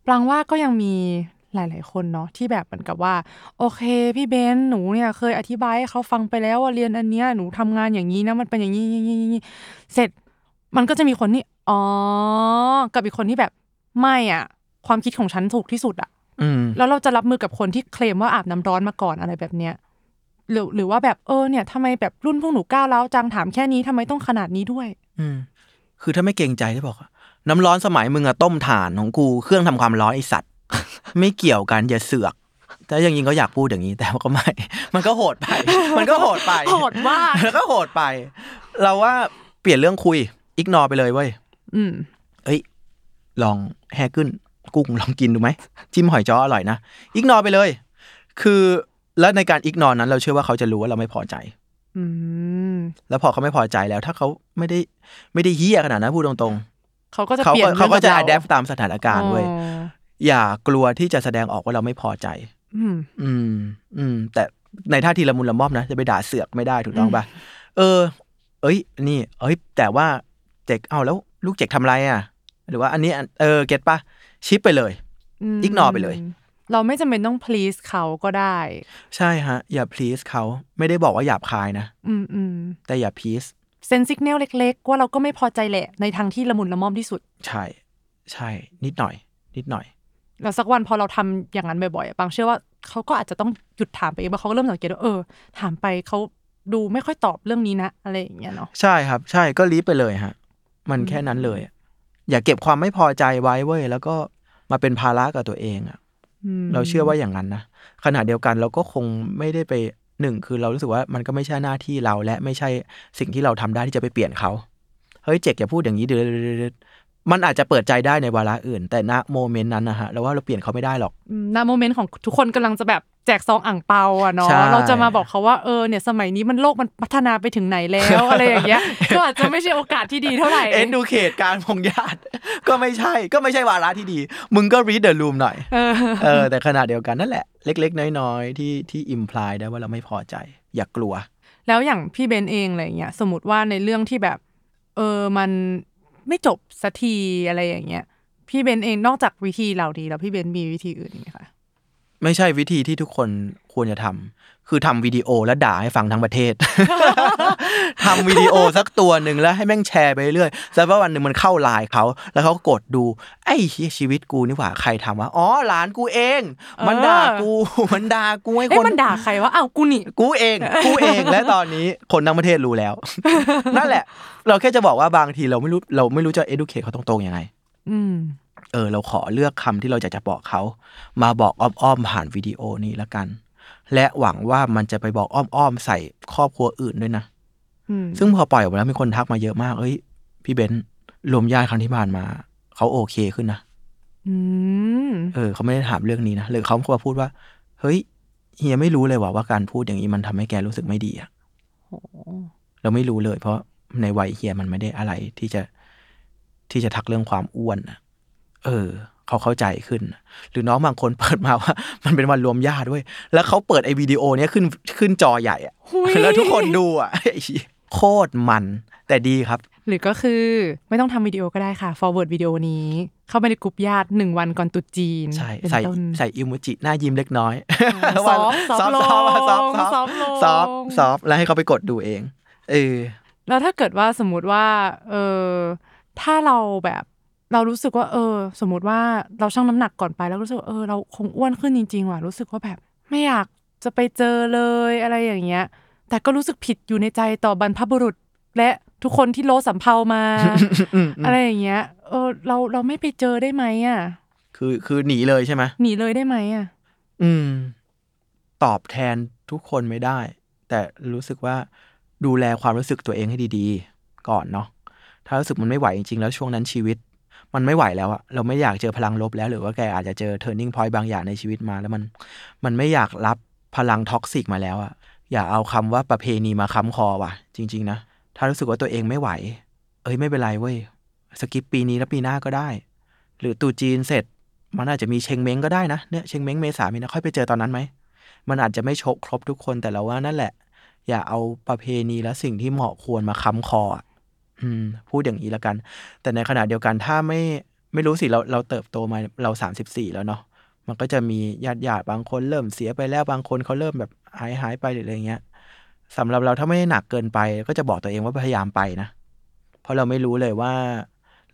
ปรางว่าก็ยังมี หลาย ๆ คนเนาะที่แบบเหมือนกับว่า โอเค พี่เบนหนูเนี่ยเคยอธิบายให้เขาฟังไปแล้วว่าเรียนอันเนี้ยหนูทำงานอย่างนี้นะมันเป็นอย่างนี้อย่างนี้อย่างนี้เสร็จมันก็จะมีคนที่อ๋อกับอีกคนที่แบบไม่อะ ความคิดของฉันถูกที่สุดอะอืมแล้วเราจะรับมือกับคนที่เคลมว่าอาบน้ำร้อนมาก่อนอะไรแบบเนี้ยหรือหรือว่าแบบเออเนี่ยทำไมแบบรุ่นพวกหนูก้าวแล้วจังถามแค่นี้ทำไมต้องขนาดนี้ด้วย อืม คือถ้าไม่เกรงใจที่บอกว่าน้ำร้อนสมัยมึงอะต้มถ่านของกูเครื่องทำความร้อนไอสัตว์ ไม่เกี่ยวกันอย่าเสือกแต่ยังยิงก็อยากพูดอย่างนี้ แต่ว่าก็ไม่ มันก็โหดไป มันก็โหดไปโหดมากแล้วก็โหดไป เราว่าเปลี่ยนเรื่องคุยอิกนอไปเลยเว้ยอืมเอ้ย ลองแฮขึ้นกุ้งลองกินดูไหมจิ้มหอยจ้ออร่อยนะอิกนอไปเลย คือแล้วในการอิกนอนั้น เราเชื่อว่าเขาจะรู้ว่าเราไม่พอใจอืมแล้วพอเขาไม่พอใจแล้ว ถ้าเขาไม่ได้ไม่ได้เฮี้ยขนาดนั้นพูดตรงเขาก็ๆจะเขาเปลี่ยก็นเขาก็จะรื่อังดบแอปตามสถานการณ์เว้ย อ๋ออย่ากลัวที่จะแสดงออกว่าเราไม่พอใจ อืม อืม อืม แต่ในท่าทีละมุนละม่อมนะ จะไปด่าเสือกไม่ได้ถูกต้องปะเออ เอ้ย นี่ เอ้ย แต่ว่าเจกเอาแล้ว ลูกเจกทำอะไรอะ หรือว่าอันนี้อันเออ เก็ตปะชิปไปเลยม ignore ไปเลย เราไม่จำเป็นต้อง please เขาก็ได้ ใช่ฮะ อย่า please เขาไม่ได้บอกว่าหยาบคายนะ อืมอืมแต่อย่า please เซนสิกเนลเล็ก ๆ ว่าเราก็ไม่พอใจแหละ ในทางที่ละมุนละม่อมที่สุด ใช่ ใช่ นิดหน่อย นิดหน่อย แล้วสักวันพอเราทำอย่างนั้นบ่อยๆอะบางเชื่อว่าเขาก็อาจจะต้องหยุดถามไปเองเพราะเขาก็เริ่มสังเกตว่าเออ ถามไปเขาดูไม่ค่อยตอบเรื่องนี้นะอะไรอย่างเงี้ยเนาะใช่ครับ ใช่ก็รีบไปเลยฮะ มันแค่นั้นเลยอะอย่าเก็บความไม่พอใจไว้เว้ยแล้วก็มาเป็นภาระกับตัวเองอะมเราเชื่อว่าอย่างนั้นนะขณะเดียวกันเราก็คงไม่ได้ไปหนึ่งคือเรารู้สึกว่ามันก็ไม่ใช่หน้าที่เราและไม่ใช่สิ่งที่เราทำได้ที่จะไปเปลี่ยนเขาเฮ้ยเจกอย่าพูดอย่างนี้เดี๋ยว มันอาจจะเปิดใจได้ในวาระอื่น แต่ณโมเมนต์นั้นนะฮะเราว่าเราเปลี่ยนเขาไม่ได้หรอกอืมณโมเมนต์ของทุกคนกำลังจะแบบแจกซองอ่างเปาอะเนาะใช่เราจะมาบอกเขาว่าเออเนี่ยสมัยนี้มันโลกมันพัฒนาไปถึงไหนแล้วอะไรอย่างเงี้ยก็อาจจะไม่ใช่โอกาสที่ดีเท่าไหร่เอ็นดูเขตการพงญาติ ก็ไม่ใช่ก็ไม่ใช่วาระที่ดี มึงก็ read the room หน่อยเออเออแต่ขณะเดียวกันนั่นแหละเล็ก ๆ น้อยๆที่ที่อิมพลายได้ว่าเราไม่พอใจ อย่ากลัว แล้วอย่างพี่เบนเองอะไรอย่างเงี้ยสมมติว่าในเรื่องที่แบบเออมัน ไม่จบสักทีอะไรอย่างเงี้ย พี่เบนเองนอกจากวิธีเหล่านี้แล้วพี่เบนมีวิธีอื่นไหมคะ ไม่ใช่วิธีที่ทุกคนควรจะทำคือทำวิดีโอแล้วด่าให้ฟังทั้งประเทศทำวิดีโอสักตัวหนึ่งแล้วให้แม่งแชร์ไปเรื่อยแล้วว่าวันหนึ่งมันเข้าไลน์เขา แล้วเขาก็กดดู ไอ้เหี้ยชีวิตกูนี่หว่าใครทำวะอ๋อหลานกูเอง มันด่ากู มันด่ากูให้เอ๊ะคนมันด่าใครวะอ้าวกูนี่ กูเอง กูเอง และตอนนี้คนทั้งประเทศรู้แล้ว นั่นแหละ เราแค่จะบอกว่าบางทีเราไม่รู้เราไม่รู้จะ educate เขาตรงๆยังไง อืม เออเราขอเลือกคำที่เราจะจะบอกเขา มาบอกอ้อมๆผ่านวิดีโอนี้ละกัน และหวังว่ามันจะไปบอกอ้อมๆใส่ครอบครัวอื่นด้วยนะอืมซึ่งพอปล่อยออกมาแล้วมีคนทักมาเยอะมาก เอ้ย พี่เบนซ์รวมญาติครั้งที่ผ่านมา เขาโอเคขึ้นนะอืมเออ เขาไม่ได้ถามเรื่องนี้นะหรือเขามาพูดว่า เฮ้ยเฮียไม่รู้เลยว่าว่าการพูดอย่างนี้มันทำให้แกรู้สึกไม่ดีอะโอ้เราไม่รู้เลย เพราะในวัยเฮียมันไม่ได้อะไรที่จะที่จะทักเรื่องความอ้วนน่ะ เออเขาเข้าใจขึ้น หรือน้องบางคนเปิดมาว่า มันเป็นวันรวมญาติด้วย แล้วเขาเปิดไอ้วิดีโอเนี้ยขึ้นขึ้นจอใหญ่อะหุยแล้วทุกคนดูอะไอ้เหี้ยโคตรมันแต่ดีครับ หรือก็คือไม่ต้องทำวิดีโอก็ได้ค่ะ forward วิดีโอนี้ เข้าไปในกลุ่มญาติหนึ่งวันก่อนตรุษจีนใช่เป็นใส่ต้นใส่อิโมจิหน้ายิ้มเล็กน้อย soft soft ลง soft soft soft ลง soft soft แล้วให้เขาไปกดดูเองเออแล้วถ้าเกิดว่าสมมุติว่าเออถ้าเราแบบ เรารู้สึกว่าเออ สมมุติว่าเราชั่งน้ำหนักก่อนไปแล้วรู้สึกว่าเออเราคงอ้วนขึ้นจริงๆว่ะรู้สึกว่าแบบ ไม่อยากจะไปเจอเลยอะไรอย่างเงี้ย แต่ก็รู้สึกผิดอยู่ในใจต่อบรรพบุรุษ และทุกคนที่โลสัมเพามา อะไรอย่างเงี้ย เออ เราเราไม่ไปเจอได้ไหมอะ คือคือหนีเลยใช่ไหมหนีเลยได้ไหมอะ อืม ตอบแทนทุกคนไม่ได้ แต่รู้สึกว่าดูแลความรู้สึกตัวเองให้ดี ๆ ก่อนเนาะถ้ารู้สึกมันไม่ไหวจริงๆแล้วช่วงนั้นชีวิต มันไม่ไหวแล้วอะเราไม่อยากเจอพลังลบแล้ว หรือว่าแกอาจจะเจอ turning point บางอย่างในชีวิตมา แล้วมันมันไม่อยากรับพลัง toxic มาแล้วอะอย่าเอาคำว่าประเพณีมาค้ำคอว่ะ จริง ๆ นะ ถ้ารู้สึกว่าตัวเองไม่ไหว เอ้ยไม่เป็นไรเว้ย skip ปีนี้แล้วปีหน้าก็ได้ หรือตรุษจีนเสร็จ มันอาจจะมีเชงเม้งก็ได้นะเนี่ยเชงเม้งเมษามีนะค่อยไปเจอตอนนั้นไหมมันอาจจะไม่ชกครบทุกคนแต่เราว่านั่นแหละ อย่าเอาประเพณีและสิ่งที่เหมาะควรมาค้ำคออะ อืม พูดอย่างนี้แล้วกัน แต่ในขณะเดียวกันถ้าไม่ไม่รู้สิเราเราเติบโตมาเราสามสิบสี่แล้วเนาะมันก็จะมีญาติญาติบางคนเริ่มเสียไปแล้วบางคนเขาเริ่มแบบหายหายไปหรืออะไรเงี้ยสำหรับเราถ้าไม่หนักเกินไป ก็จะบอกตัวเองว่าพยายามไปนะ เพราะเราไม่รู้เลยว่า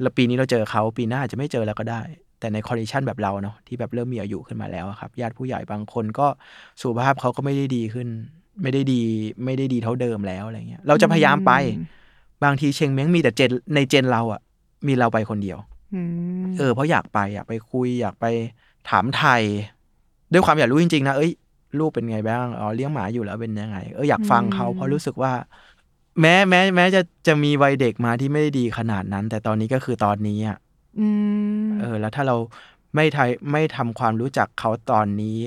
เราปีนี้เราเจอเขาปีหน้าอาจจะไม่เจอแล้วก็ได้ แต่ใน condition แบบเราเนาะที่แบบเริ่มมีอายุขึ้นมาแล้วครับ ญาติผู้ใหญ่บางคนก็สุขภาพเขาก็ไม่ได้ดีขึ้น ไม่ได้ดี ไม่ได้ดีเท่าเดิมแล้วอะไรเงี้ย เราจะพยายามไป บางทีเชงเม้งมีแต่เจนในเจนเราอะมีเราไปคนเดียวอืมเออเพราะอยากไปอยากไปคุยอยากไปถามไทย ด้วยความอยากรู้จริงๆนะเอ้ยลูกเป็นไงบ้างอ๋อเลี้ยงหมาอยู่แล้วเป็นยังไง เอออยากฟังเขาเพราะรู้สึกว่า แม้แม้ แม้จะจะมีวัยเด็กมาที่ไม่ได้ดีขนาดนั้น แต่ตอนนี้ก็คือตอนนี้อะอืมเออ แล้วถ้าเราไม่ไทยไม่ทำความรู้จักเขาตอนนี้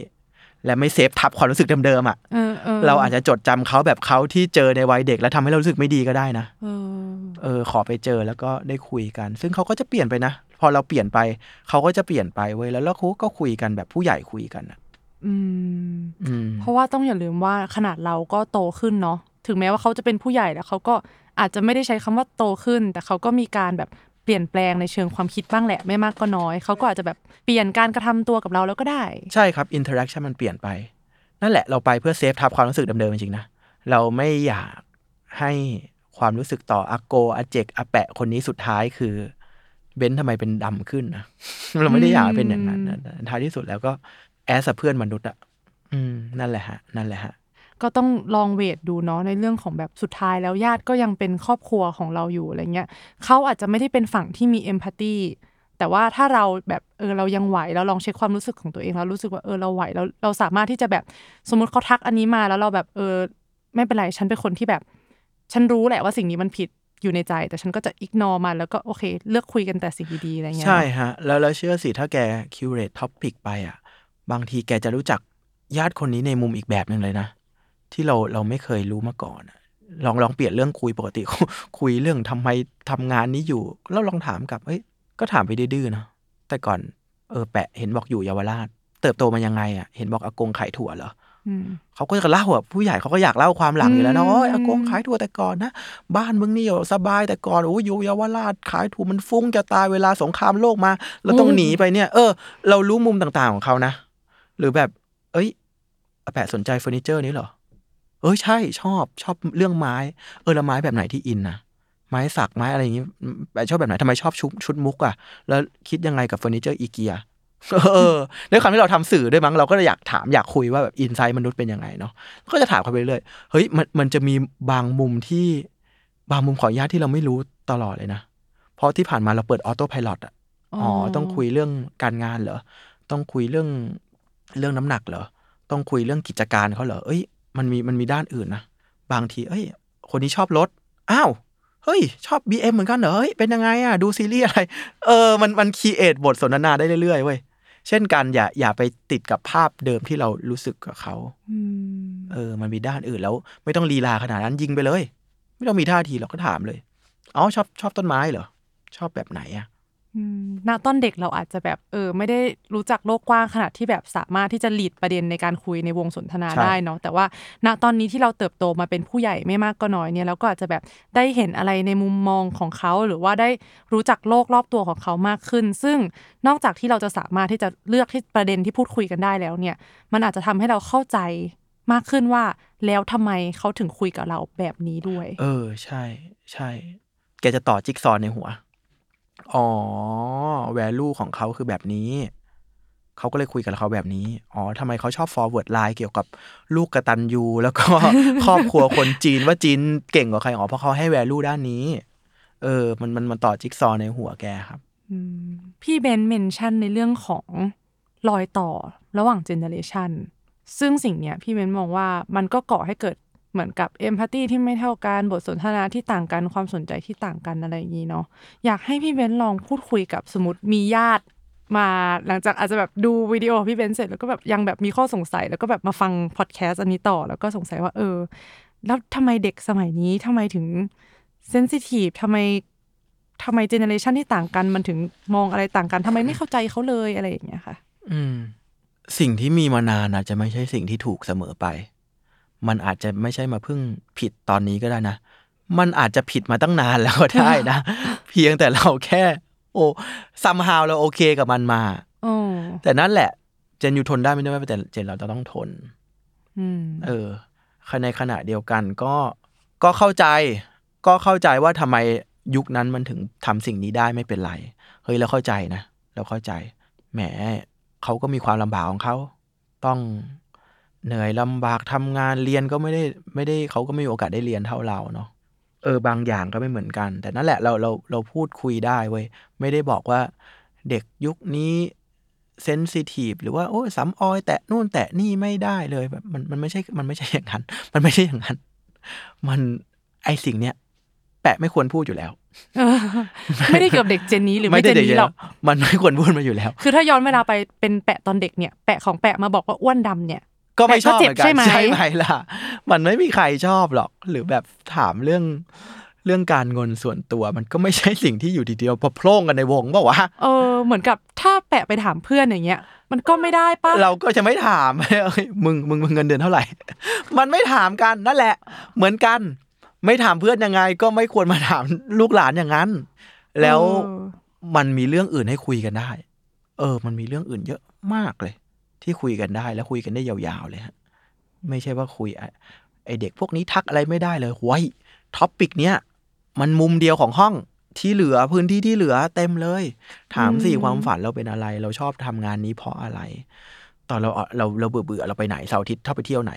และไม่เซฟทับความรู้สึกเดิมๆอะเออเออเราอาจจะจดจำเขาแบบเขาที่เจอในวัยเด็กแล้วทำให้เรารู้สึกไม่ดีก็ได้นะเออเออ ขอไปเจอแล้วก็ได้คุยกัน ซึ่งเขาก็จะเปลี่ยนไปนะ พอเราเปลี่ยนไป เขาก็จะเปลี่ยนไปเว้ยแล้วเราก็คุยกันแบบผู้ใหญ่คุยกันอะอืมอืมเพราะว่าต้องอย่าลืมว่าขนาดเราก็โตขึ้นเนาะถึงแม้ว่าเขาจะเป็นผู้ใหญ่แล้วเขาก็อาจจะไม่ได้ใช้คำว่าโตขึ้น แต่เขาก็มีการแบบ เปลี่ยนแปลงในเชิงความคิดบ้างแหละไม่มากก็น้อย เขาก็อาจจะแบบเปลี่ยนการกระทำตัวกับเราแล้วก็ได้ ใช่ครับ interaction มันเปลี่ยนไป นั่นแหละเราไปเพื่อ save ทับความรู้สึกเดิมๆจริงๆนะเราไม่อยากให้ความรู้สึกต่ออาโกอาเจกอาแปะคนนี้สุดท้ายคือเบนทำไมเป็นดำขึ้นนะเราไม่ได้อยากเป็นอย่างนั้นท้ายที่สุดแล้วก็ as เพื่อนมนุษย์อะนั่นแหละฮะนั่นแหละฮะ ก็ต้องลอง weight ดูเนาะในเรื่องของแบบสุดท้ายแล้วญาติก็ยังเป็นครอบครัวของเราอยู่อะไรเงี้ยเขาอาจจะไม่ได้เป็นฝั่งที่มี empathy แต่ว่าถ้าเราแบบเออเรายังไหวแล้วลองเช็คความรู้สึกของตัวเองแล้วรู้สึกว่าเออเราไหวแล้วเราสามารถที่จะแบบสมมติเขาทักอันนี้มาแล้วเราแบบเออไม่เป็นไรฉันเป็นคนที่แบบ ฉันรู้แหละว่าสิ่งนี้มันผิดอยู่ในใจ แต่ฉันก็จะ ignore มันแล้วก็โอเค เลือกคุยกันแต่สิ่งดีๆอะไรเงี้ยใช่เนอะฮะ แล้วแล้วเชื่อสิถ้าแก curate topic ไปอะ บางทีแกจะรู้จักญาติคนนี้ในมุมอีกแบบหนึ่งเลยนะ ที่เราเราไม่เคยรู้มาก่อนอะลองลองเปลี่ยนเรื่องคุยปกติ คุยเรื่องทำไมทำงานนี้อยู่ แล้วลองถามกลับเอ้ยก็ถามไปดื้อๆเนาะแต่ก่อนเออแปะเห็นบอกอยู่เยาวราช เติบโตมายังไงอะเห็นบอกอากงขายถั่วเหรออืมเขาก็จะเล่าอะผู้ใหญ่เขาก็อยากเล่าความหลังอยู่แล้วนะอืมโอ้ยอากงขายถั่วแต่ก่อนนะบ้านมึงนี่อยู่สบายแต่ก่อนโอ้ยอยู่เยาวราชขายถั่วมันฟุ้งจะตายเวลาสงครามโลกมาเราต้องหนีไปเนี่ย เออ เรารู้มุมต่างๆของเขานะหรือแบบ เอ้ยอาแปะสนใจเฟอร์นิเจอร์นี้เหรอ เอ้ยใช่ชอบชอบเรื่องไม้ เออแล้วไม้แบบไหนที่ in นะไม้สักไม้อะไรอย่างงี้แปะชอบแบบไหนทำไมชอบชุดชุดมุกอะ แล้วคิดยังไงกับเฟอร์นิเจอร์อีเกียเออด้วยความที่เราทำสื่อด้วยมั้งเราก็เลยอยากถามอยากคุยว่าแบบ insight มนุษย์เป็นยังไงเนาะก็จะถามเขาไปเรื่อยเฮ้ยมันมันจะมีบางมุมที่บางมุมของญาติที่เราไม่รู้ตลอดเลยนะเพราะที่ผ่านมาเราเปิด autopilot อะอ๋อต้องคุยเรื่องการงานเหรอต้องคุยเรื่องเรื่องน้ำหนักเหรอต้องคุยเรื่องกิจการเขาเหรอเอ้ย มันมีมันมีด้านอื่นนะ บางทีเอ้ย คนนี้ชอบรถ อ้าว เฮ้ย ชอบ BM เหมือนกันเหรอเฮ้ยเป็นยังไงอะ ดูซีรีส์อะไร เออ มันมันคีเอทบทสนทนาได้เรื่อยๆเว้ย เช่นกันอย่าอย่าไปติดกับภาพเดิมที่เรารู้สึกกับเขาอืมเออ มันมีด้านอื่นแล้ว ไม่ต้องลีลาขนาดนั้นยิงไปเลย ไม่ต้องมีท่าทีเราก็ถามเลยอ๋อชอบชอบต้นไม้เหรอชอบแบบไหนอะอืม ณตอนเด็กเราอาจจะแบบเออไม่ได้รู้จักโลกกว้างขนาดที่แบบสามารถที่จะหลีดประเด็นในการคุยในวงสนทนาใช่ได้เนาะแต่ว่าณตอนนี้ที่เราเติบโตมาเป็นผู้ใหญ่ไม่มากก็น้อยเนี่ยเราก็อาจจะแบบได้เห็นอะไรในมุมมองของเขา หรือว่าได้รู้จักโลกรอบตัวของเขามากขึ้น ซึ่งนอกจากที่เราจะสามารถที่จะเลือกที่ประเด็นที่พูดคุยกันได้แล้วเนี่ย มันอาจจะทำให้เราเข้าใจมากขึ้นว่า แล้วทำไมเขาถึงคุยกับเราแบบนี้ด้วย เออใช่ใช่แกจะต่อจิ๊กซอว์ในหัว อ๋อแวลูของเขาคือแบบนี้ เขาก็เลยคุยกับเขาแบบนี้ อ๋อทำไมเขาชอบ forward line เกี่ยวกับลูกกระตันยูแล้วก็ครอบครัวคนจีนว่าจีนเก่งกว่าใคร อ๋อ เพราะเขาให้ value ด้านนี้ เออ มันมันมันต่อจิ๊กซอในหัวแกครับพี่เบนเมนชั่นในเรื่องของรอยต่อระหว่างเจเนอเรชันซึ่งสิ่งเนี้ยพี่เบนมองว่ามันก็ก่อให้เกิด เหมือนกับเอมพัตตีที่ไม่เท่ากันบทสนทนาที่ต่างกันความสนใจที่ต่างกันอะไรอย่างนี้เนาะอยากให้พี่เบนลองพูดคุยกับสมมติมีญาติมาหลังจากอาจจะแบบดูวิดีโอพี่เบนเสร็จแล้วก็แบบยังแบบมีข้อสงสัย แล้วก็แบบมาฟังพอดแคสต์อันนี้ต่อ แล้วก็สงสัยว่าเออ แล้วทำไมเด็กสมัยนี้ทำไมถึงเซนซิทีฟทำไมทำไมเจเนอเรชันที่ต่างกันมันถึงมองอะไรต่างกันทำไมไม่เข้าใจเขาเลยอะไรอย่างเงี้ยค่ะ อืม สิ่งที่มีมานานอาจจะไม่ใช่สิ่งที่ถูกเสมอไป มันอาจจะไม่ใช่มาเพิ่งผิดตอนนี้ก็ได้นะ มันอาจจะผิดมาตั้งนานแล้วก็ได้นะ เพียงแต่เราแค่ โอ้ซัมฮาวเราโอเคกับมันมาโอ้แต่นั่นแหละ เจนยูทนได้ไม่ได้แต่เจนเราจะต้องทนอืมเออในขณะเดียวกันก็ก็เข้าใจ ก็เข้าใจว่าทำไมยุคนั้นมันถึงทำสิ่งนี้ได้ไม่เป็นไร เฮ้ยเราเข้าใจนะเราเข้าใจ แหมเขาก็มีความลำบากของเขา ต้อง เหนื่อยลำบากทำงานเรียนก็ไม่ได้ไม่ได้เขาก็ไม่มีโอกาสได้เรียนเท่าเราเนาะเออบางอย่างก็ไม่เหมือนกัน แต่นั่นแหละเราเราเราพูดคุยได้เว้ยไม่ได้บอกว่าเด็กยุคนี้เซนซิทีฟหรือว่าโอ้ยสำออย แตะนู่นแตะนี่ไม่ได้เลยแบบมันมันไม่ใช่มันไม่ใช่อย่างนั้น มันไม่ใช่อย่างนั้น มันไอสิ่งเนี้ยแปะไม่ควรพูดอยู่แล้วเออไม่ได้เกี่ยวกับเด็กเจนนี้หรือไม่เจนด็นี้หรอกมันไม่ควรพูดมาอยู่แล้ว คือถ้าย้อนเวลาไปเป็นแปะตอนเด็กเนี่ยแปะของแปะมาบอกว่าอ้วนดำเนี่ย ก็ไม่ชอบแต่เหก็มือนกันเจ็บใช่ไหมใช่ไหมล่ะ มันไม่มีใครชอบหรอก หรือแบบถามเรื่องเรื่องการเงินส่วนตัวมันก็ไม่ใช่สิ่งที่อยู่ดีๆพอโพร่งกันในวงเปล่าวะเออเหมือนกับถ้าแปะไปถามเพื่อนอย่างเงี้ย มันก็ไม่ได้ปะเราก็จะไม่ถามเอ้ยมึงมึงมึงเงินเดือนเท่าไหร่ มันไม่ถามกันนั่นแหละ เหมือนกัน ไม่ถามเพื่อนยังไง ก็ไม่ควรมาถามลูกหลานอย่างนั้น แล้วเออมันมีเรื่องอื่นให้คุยกันได้ เออ มันมีเรื่องอื่นเยอะมากเลย ที่คุยกันได้แล้วคุยกันได้ยาวๆเลยฮะไม่ใช่ว่าคุยไอ้ไอเด็กพวกนี้ทักอะไรไม่ได้เลยเฮ้ย topic เนี้ยมันมุมเดียวของห้องที่เหลือพื้นที่ที่เหลือเต็มเลย ถามสิความฝันเราเป็นอะไร เราชอบทำงานนี้เพราะอะไร ตอนเราเราเราเบื่อเบื่อๆเราไปไหนเสาร์อาทิตย์ถ้าไปเที่ยวไหน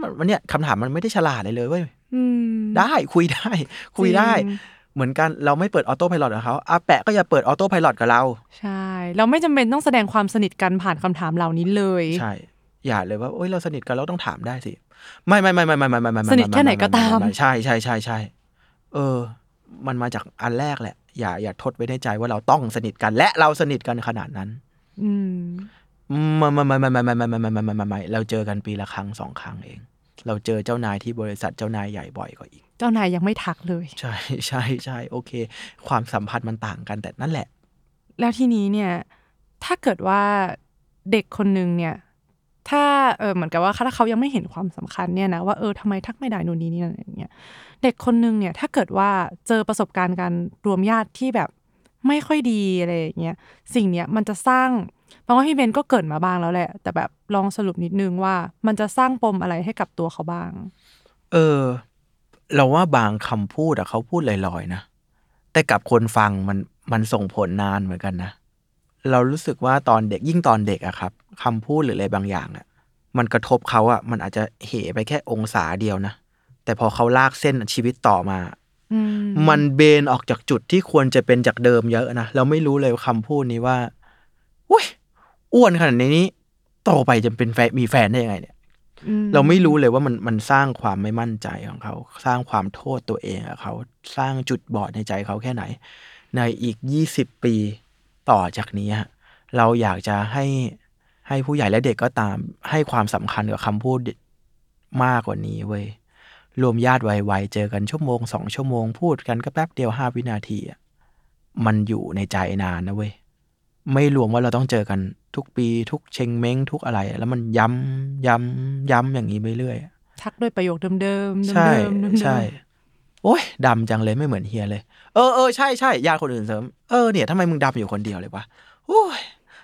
มันมันเนี่ยคำถามมันไม่ได้ฉลาดเลยเลยเว้ยอืมได้คุยได้ คุยได้จริง เหมือนกันเราไม่เปิดออโต้พายロกับเขาอาแปะก็อย่าเปิดออโต้พายロกับเรา ใช่ เราไม่จำเป็นต้องแสดงความสนิทกันผ่านคำถามเหล่านี้เลย ใช่ อย่าเลยว่าโอ้ยเราสนิทกันเราต้องถามได้สิ ไม่ไม่ไม่ไม่ไม่ไม่ไม่ไม่สนิทแค่ไหนก็ตามไไใช่ใช่ใช่ใช่เออ มันมาจากอันแรกแหละ อย่าอย่าทดไว้ในใจว่าเราต้องสนิทกันและเราสนิทกันขนาดนั้น อืมไม่ไม่ไม่ไม่ไม่ไม่ไม่ไม่ไม่ไม่ไม่ไม่ไม่เราเจอกันปีละครั้งสองครั้งเอง เราเจอเจ้านายที่บริษัทเจ้านายใหญ่บ่อยกว่าอีก เจ้านายยังไม่ทักเลย ใช่ใช่ใช่โอเค ความสัมพันธ์มันต่างกันแต่นั่นแหละ แล้วทีนี้เนี่ย ถ้าเกิดว่าเด็กคนนึงเนี่ย ถ้าเออเหมือนกับว่าถ้าเขายังไม่เห็นความสำคัญเนี่ยนะว่าเออทำไมทักไม่ได้นู่นนี่นี่นั่นอย่างเงี้ยเด็กคนนึงเนี่ยถ้าเกิดว่าเจอประสบการณ์การรวมญาติที่แบบไม่ค่อยดีอะไรอย่างเงี้ยสิ่งเนี้ยมันจะสร้าง เพราะว่าพี่เบนก็เกริดมาบ้างแล้วแหละ แต่แบบลองสรุปนิดนึงว่า มันจะสร้างปมอะไรให้กับตัวเขาบ้าง เออ เราว่าบางคำพูดอะเขาพูดลอยๆนะแต่กับคนฟังมันมันส่งผลนานเหมือนกันนะเรารู้สึกว่าตอนเด็กยิ่งตอนเด็กอะครับคำพูดหรืออะไรบางอย่างอะมันกระทบเขาอะมันอาจจะเหไปแค่องศาเดียวนะแต่พอเขาลากเส้นชีวิตต่อมาอืมมันเบนออกจากจุดที่ควรจะเป็นจากเดิมเยอะนะเราไม่รู้เลยคำพูดนี้ว่าอุ้ย อ้วนขนาดนี้โตไปจะเป็นแฟนมีแฟนได้ยังไงเนี่ยอืเราไม่รู้เลยว่ามันมันสร้างความไม่มั่นใจของเขา สร้างความโทษตัวเองอะเขาสร้างจุดบอดในใจเขาแค่ไหน ในอีกยี่สิบปีต่อจากนี้อะเราอยากจะให้ให้ผู้ใหญ่และเด็กก็ตามให้ความสำคัญกับคำพูดมากกว่านี้เว้ยรวมญาติไวๆเจอกันชั่วโมงสองชั่วโมงพูดกันก็แป๊บเดียวห้าวินาทีอะมันอยู่ในใจนานนะเว้ยไม่รวมว่าเราต้องเจอกัน ทุกปีทุกเชงเม้งทุกอะไร แล้วมันย้ำย้ำย้ำอย่างนี้ไปเรื่อยทักด้วยประโยคเดิมๆเดิมๆใช่เดิมๆใช่โอ้ยดำจังเลยไม่เหมือนเฮียเลย เออเออใช่ใช่ญาติคนอื่นเสริมเออเนี่ยทำไมมึงดำอยู่คนเดียวเลยวะโอ้ย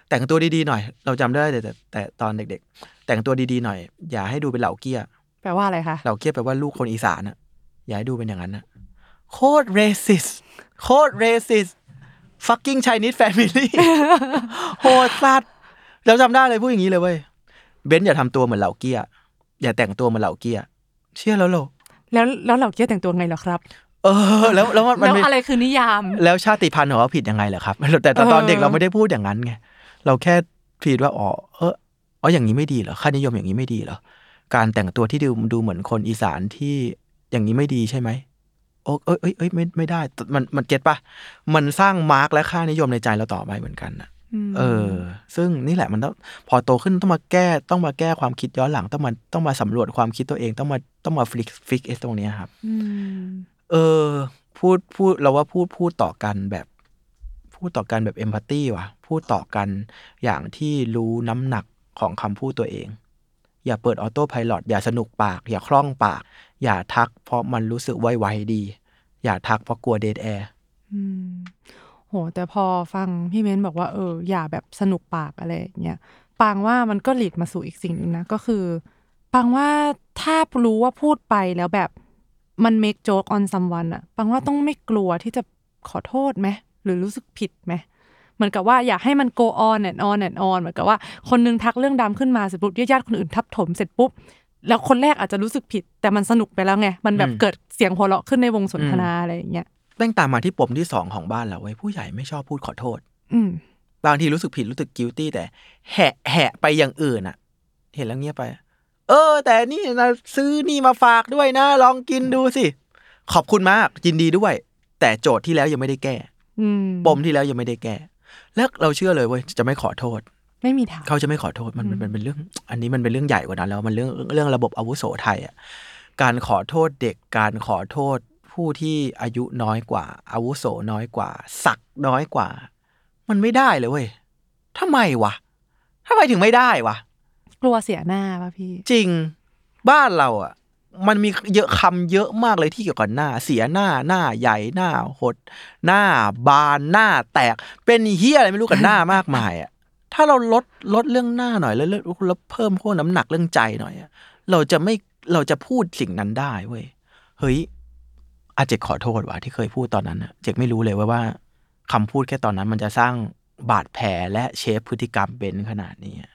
แต่งตัวดีๆหน่อย เราจำได้แต่แต่แต่ตอนเด็ก ๆ แต่งตัวดีๆหน่อย อย่าให้ดูเป็นเหล่าเกี้ย แปลว่าอะไรคะ เหล่าเกี้ยแปลว่าลูกคนอีสานอะอย่าให้ดูเป็นอย่างนั้นนะโคตร racist โคตร racist fucking Chinese family โหดสัตว์ เราจำได้เลยพูดอย่างนี้เลยเว้ยเบนซ์อย่าทำตัวเหมือนเหล่าเกี้ยอย่าแต่งตัวเหมือนเหล่าเกี้ยเชื่อแล้วเหรอแล้วแล้วเหล่าเกี้ยแต่งตัวไงเหรอครับ เออ แล้วแล้วมันมันแล้วไม่อะไรคือนิยาม แล้วชาติพันธุ์ของเขาผิดยังไงเหรอครับ แต่แต่ตอนเออเด็กเราไม่ได้พูดอย่างนั้นไงเราแค่พีดว่าอ๋อเอออ๋ออย่างนี้ไม่ดีเหรอค่านิยมอย่างนี้ไม่ดีเหรอการแต่งตัวที่ดูดูเหมือนคนอีสานที่อย่างนี้ไม่ดีใช่ไหมโอ้เอ้ยเอ้ยเอ้ยไม่ไม่ได้ มันมันเก็ตปะมันสร้างมาร์กและค่านิยมในใจเราต่อไปเหมือนกันนะม เออ ซึ่งนี่แหละมันต้องพอโตขึ้นต้องมาแก้ต้องมาแก้ความคิดย้อนหลังต้องมาต้องมาสำรวจความคิดตัวเองต้องมาต้องมา fix fix ตรงเนี้ยครับอืมเออ พูดพูดเราว่าพูดพูดต่อกันแบบ พูดต่อกันแบบ empathy ว่ะ พูดต่อกันอย่างที่รู้น้ำหนักของคำพูดตัวเอง อย่าเปิด autopilot อย่าสนุกปาก อย่าคล่องปาก อย่าทักเพราะมันรู้สึกไวๆดี อย่าทักเพราะกลัว dead airอืม โห แต่พอฟังพี่เม้นบอกว่าเอออย่าแบบสนุกปากอะไรอย่างเงี้ยปางว่ามันก็หลีดมาสู่อีกสิ่งหนึ่งนะ ก็คือปางว่าถ้ารู้ว่าพูดไปแล้วแบบมัน make joke on someone อะปางว่าต้องไม่กลัวที่จะขอโทษไหมหรือรู้สึกผิดไหมเหมือนกับว่าอยากให้มัน go on and on and on เหมือนกับว่าคนนึงทักเรื่องดำขึ้นมาเสร็จปุ๊บญาติๆคนอื่นทับถมเสร็จปุ๊บแล้วคนแรกอาจจะรู้สึกผิด แต่มันสนุกไปแล้วไงมันแบบอืมเกิดเสียงหัวเราะขึ้นในวงสนทนาอะไรอย่างเงี้ย แม่งตามมาที่ปมที่สองของบ้านเราไว้ยผู้ใหญ่ไม่ชอบพูดขอโทษ อืมบางทีรู้สึกผิดรู้สึกกิลตี้แต่ แหะแหะไปอย่างอื่นอะเห็นแล้วเงียบไป เออ แต่นี่นะซื้อนี่มาฝากด้วยนะ ลองกินดูสิ ขอบคุณมากยินดีด้วย แต่โจทย์ที่แล้วยังไม่ได้แก้อืมปมที่แล้วยังไม่ได้แก้ แล้วเราเชื่อเลยเว้ยจะไม่ขอโทษ ไม่มีทางเขาจะไม่ขอโทษมันมันมันเป็นเรื่อง อันนี้มันเป็นเรื่องใหญ่กว่านั้นแล้วมันเรื่องเรื่องระบบอาวุโสไทยอะการขอโทษเด็กการขอโทษ ผผู้ที่อายุน้อยกว่า อาวุโสน้อยกว่าศักดิ์น้อยกว่า มันไม่ได้เลยเว้ยทำไมวะทำไมถึงไม่ได้วะกลัวเสียหน้าป่ะพี่ จริงบ้านเราอะ มันมีเยอะคำเยอะมากเลยที่เกี่ยวกับหน้า เสียหน้าหน้าใหญ่หน้าหด หน้าบานหน้าแตก เป็นเฮียอะไรไม่รู้กับหน้ามากมายอะถ้าเราลดลดเรื่องหน้าหน่อยแล้วแล้วแล้วเพิ่มพวกน้ำหนักเรื่องใจหน่อยอะเราจะไม่เราจะพูดสิ่งนั้นได้เว้ยเฮ้ย อาเจกขอโทษว่ะที่เคยพูดตอนนั้นอะเจกไม่รู้เลยว่าว่าคำพูดแค่ตอนนั้นมันจะสร้างบาดแผลและเชฟพฤติกรรมเป็นขนาดนี้อะ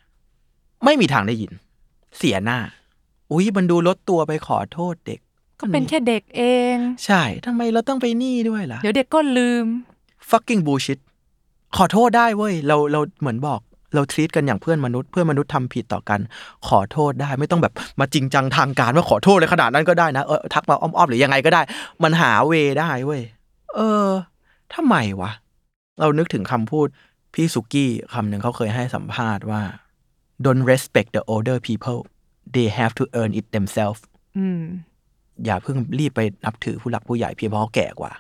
ไม่มีทางได้ยิน เสียหน้า อุ้ยมันดูลดตัวไปขอโทษเด็ก ก็เป็นแค่เด็กเอง ใช่ทำไมเราต้องไปนี่ด้วยล่ะ เดี๋ยวเด็กก็ลืม fucking bullshit ขอโทษได้เว้ย เราเราเหมือนบอก เราทรีตกันอย่างเพื่อนมนุษย์เพื่อนมนุษย์ทำผิดต่อกัน ขอโทษได้ไม่ต้องแบบมาจริงจังทางการว่าขอโทษเลยขนาดนั้นก็ได้นะเออทักมาอ้อมๆหรือยังไงก็ได้ มันหาเวได้เว้ยเออทำไมวะเรานึกถึงคำพูดพี่สุกี้คำหนึ่งเขาเคยให้สัมภาษณ์ว่า don't respect the older people they have to earn it themselves อืมอย่าเพิ่งรีบไปนับถือผู้หลักผู้ใหญ่เพียงเพราะเขาแก่กว่า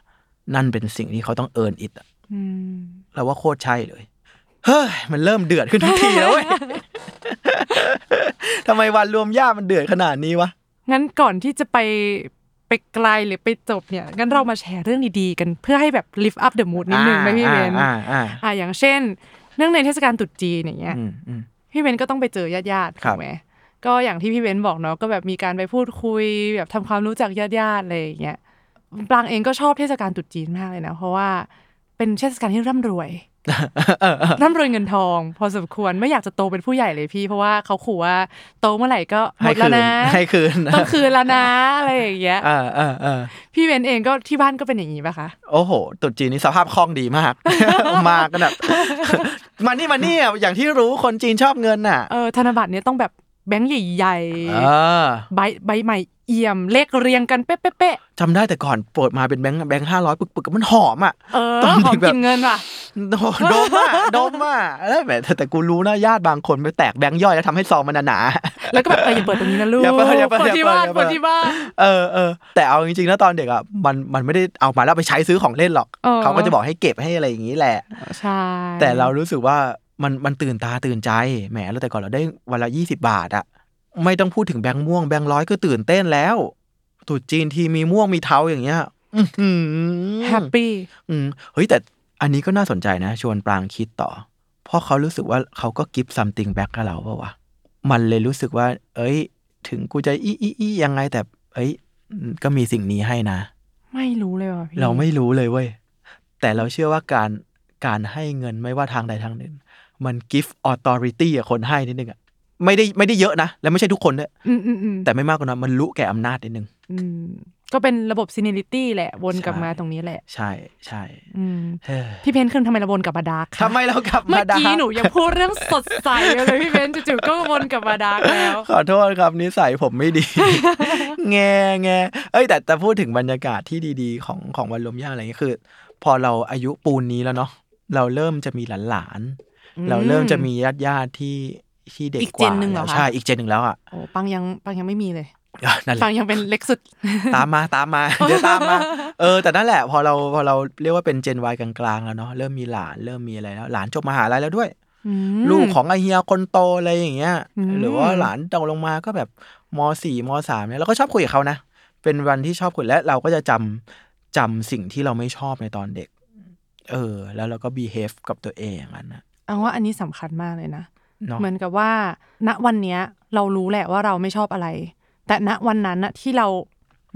นั่นเป็นสิ่งที่เขาต้องเอิร์นอิทอืมเราว่าโคตรใช่เลย เฮ้ยมันเริ่มเดือดขึ้นทุกทีแล้วเว้ยทำไมวันรวมญาติมันเดือดขนาดนี้วะงั้นก่อนที่จะไปไปไกลหรือไปจบเนี่ยงั้นเรามาแชร์เรื่องดีๆกันเพื่อให้แบบ lift up the mood นิดนึงไหมพี่เบนอ่าอ่าอ่าอย่างเช่นเนื่องในเทศกาลตรุษจีนอย่างเงี้ยอืมอืมพี่เบนก็ต้องไปเจอญาติญาติๆครัถูบกไหมก็อย่างที่พี่เบนบอกเนาะก็แบบมีการไปพูดคุย แบบทำความรู้จักญาติญาติๆอะไรอย่างเงี้ยปรางเองก็ชอบเทศกาลตรุษจีนมากเลยนะเพราะว่าเป็นเทศกาลที่ร่ำรวย ร่ำรวยเงินทอง พอสมควรไม่อยากจะโตเป็นผู้ใหญ่เลยพี่เพราะว่าเขาขู่ว่าโตเมื่อไหร่ก็หมให้ดแล้คืวนนะให้คืนต้องคืนแล้วนะอะไรอย่างเงี้ยอ่าอ่าอ่าพี่เบนเองก็ที่บ้านก็เป็นอย่างนี้ปะคะโอ้โหตรุษจีนนี่สภาพคล่องดีมากมากันแบบมานี่มานี่อะอย่างที่รู้คนจีนชอบเงินน่ะเออธนบัตรเนี้ยต้องแบบแบงค์ใหญ่เออๆใบใบใหม่ เอี่ยมเลขเรียงกันเป๊ะๆจำได้แต่ก่อนเปิดมาเป็นแบงค์แบงค์ห้าร้อยปึกๆมันหอมอะๆเออตอนหอมเด็กแบบกินเงินว่ะโดดมอะดมอะเออแหมแต่แต่กูรู้นะญาติบางคนไปแตกแบงค์ย่อยแล้วทำให้ซองมันหนาๆแล้วก็แบบเอออย่าเปิดตรงนี้นะลูกอย่าเปิดอย่าเปิดคนที่บ้านอย่าเปิคดนที่บ้านเออเออแต่เอาจริงๆนะตอนเด็กอะมันมันไม่ได้เอามาแล้วไปใช้ซื้อของเล่นหรอกเออเขาก็จะบอกให้เก็บให้อะไรอย่างนี้แหละใช่แต่เรารู้สึกว่ามันมันตื่นตาตื่นใจแหมแล้วแต่ก่อนเราได้วันละยี่สิบาทอะ ไม่ต้องพูดถึงแบงค์ม่วงแบงค์ร้อยก็ตื่นเต้นแล้วตรุษจีนทีมีม่วงมีเทาอย่างเงี้ยอื้อหือ happy อืมเฮ้ยแต่อันนี้ก็น่าสนใจนะ ชวนปรางคิดต่อ เพราะเขารู้สึกว่าเขาก็ give something back กับเราเปล่าวะมันเลยรู้สึกว่า เอ้ย ถึงกูจะอีอีอียังไงแต่ เอ้ย ก็มีสิ่งนี้ให้นะ ไม่รู้เลยว่ะพี่เราไม่รู้เลยเว้ย แต่เราเชื่อว่าการการให้เงินไม่ว่าทางใดทางหนึ่ง มันกิฟต์ออ t อริตี้อะคนให้นิดนึงอะ ไม่ได้ไม่ได้เยอะนะ และไม่ใช่ทุกคนด้วยอืมอืมอืมแต่ไม่มากกว่านั้นมันรู้แก่อำนาจนิดนึงอืมก็เป็นระบบซีเนลิตี้แหละ วนกลับใช่มาตรงนี้แหละ ใช่ใช่อืมเฮ้ยพี่เพนขึ้นทำไมเราวนกลับมาดาร์กคะทำไมเรากลับเมื่มาอดากี้หนูยังพูดเรื่องสดใสอยู่เลยพี่เพนจู่ๆก็วนกลับมาดาร์กแล้ว ขอโทษครับนิสัยผมไม่ดี แงแงเอ้ยแต่แต่พูดถึงบรรยากาศที่ดีๆ ของของวันรวมญาติอะไรเงี้ยคือ พอเราอายุปูนนี้แล้วเนาะเราเริ่มจะมีหลานๆเราเริ่มจะมีญาติญาติๆที่ ที่เด็กอีกกเจว่านหนึ่งเหรอแล้วคะใช่อีกเจนหนึ่งแล้วอะโอ้ปังยังปังยังไม่มีเลยเออนั่นแหปัละงยังเป็นเล็กสุด ตามมาตามมาเดี๋ยวตามมา เออ แต่นั่นแหละ พอเราพอเราเรียกว่าเป็นเจนวายกลางๆแล้วเนาะเริ่มมีหลานเริ่มมีอะไรแล้วหลานจบมหาลัยแล้วด้วยอืมลูกของไอเฮียคนโตอะไรอย่างเงี้ยอืมหรือว่าหลานโตลงมาก็แบบมสี่มสามเนี่ยเราก็ชอบคุยกับเขานะเป็นวันที่ชอบคุยและเราก็จะจำจำสิ่งที่เราไม่ชอบในตอนเด็ก เออ แล้วเราก็ behave กับตัวเองอย่างนั้นนะเอาว่าอันนี้สำคัญมากเลยนะ เนาะเหมือนกับว่า ณวันเนี้ย เรารู้แหละว่าเราไม่ชอบอะไร แต่ณวันนั้นน่ะที่เรา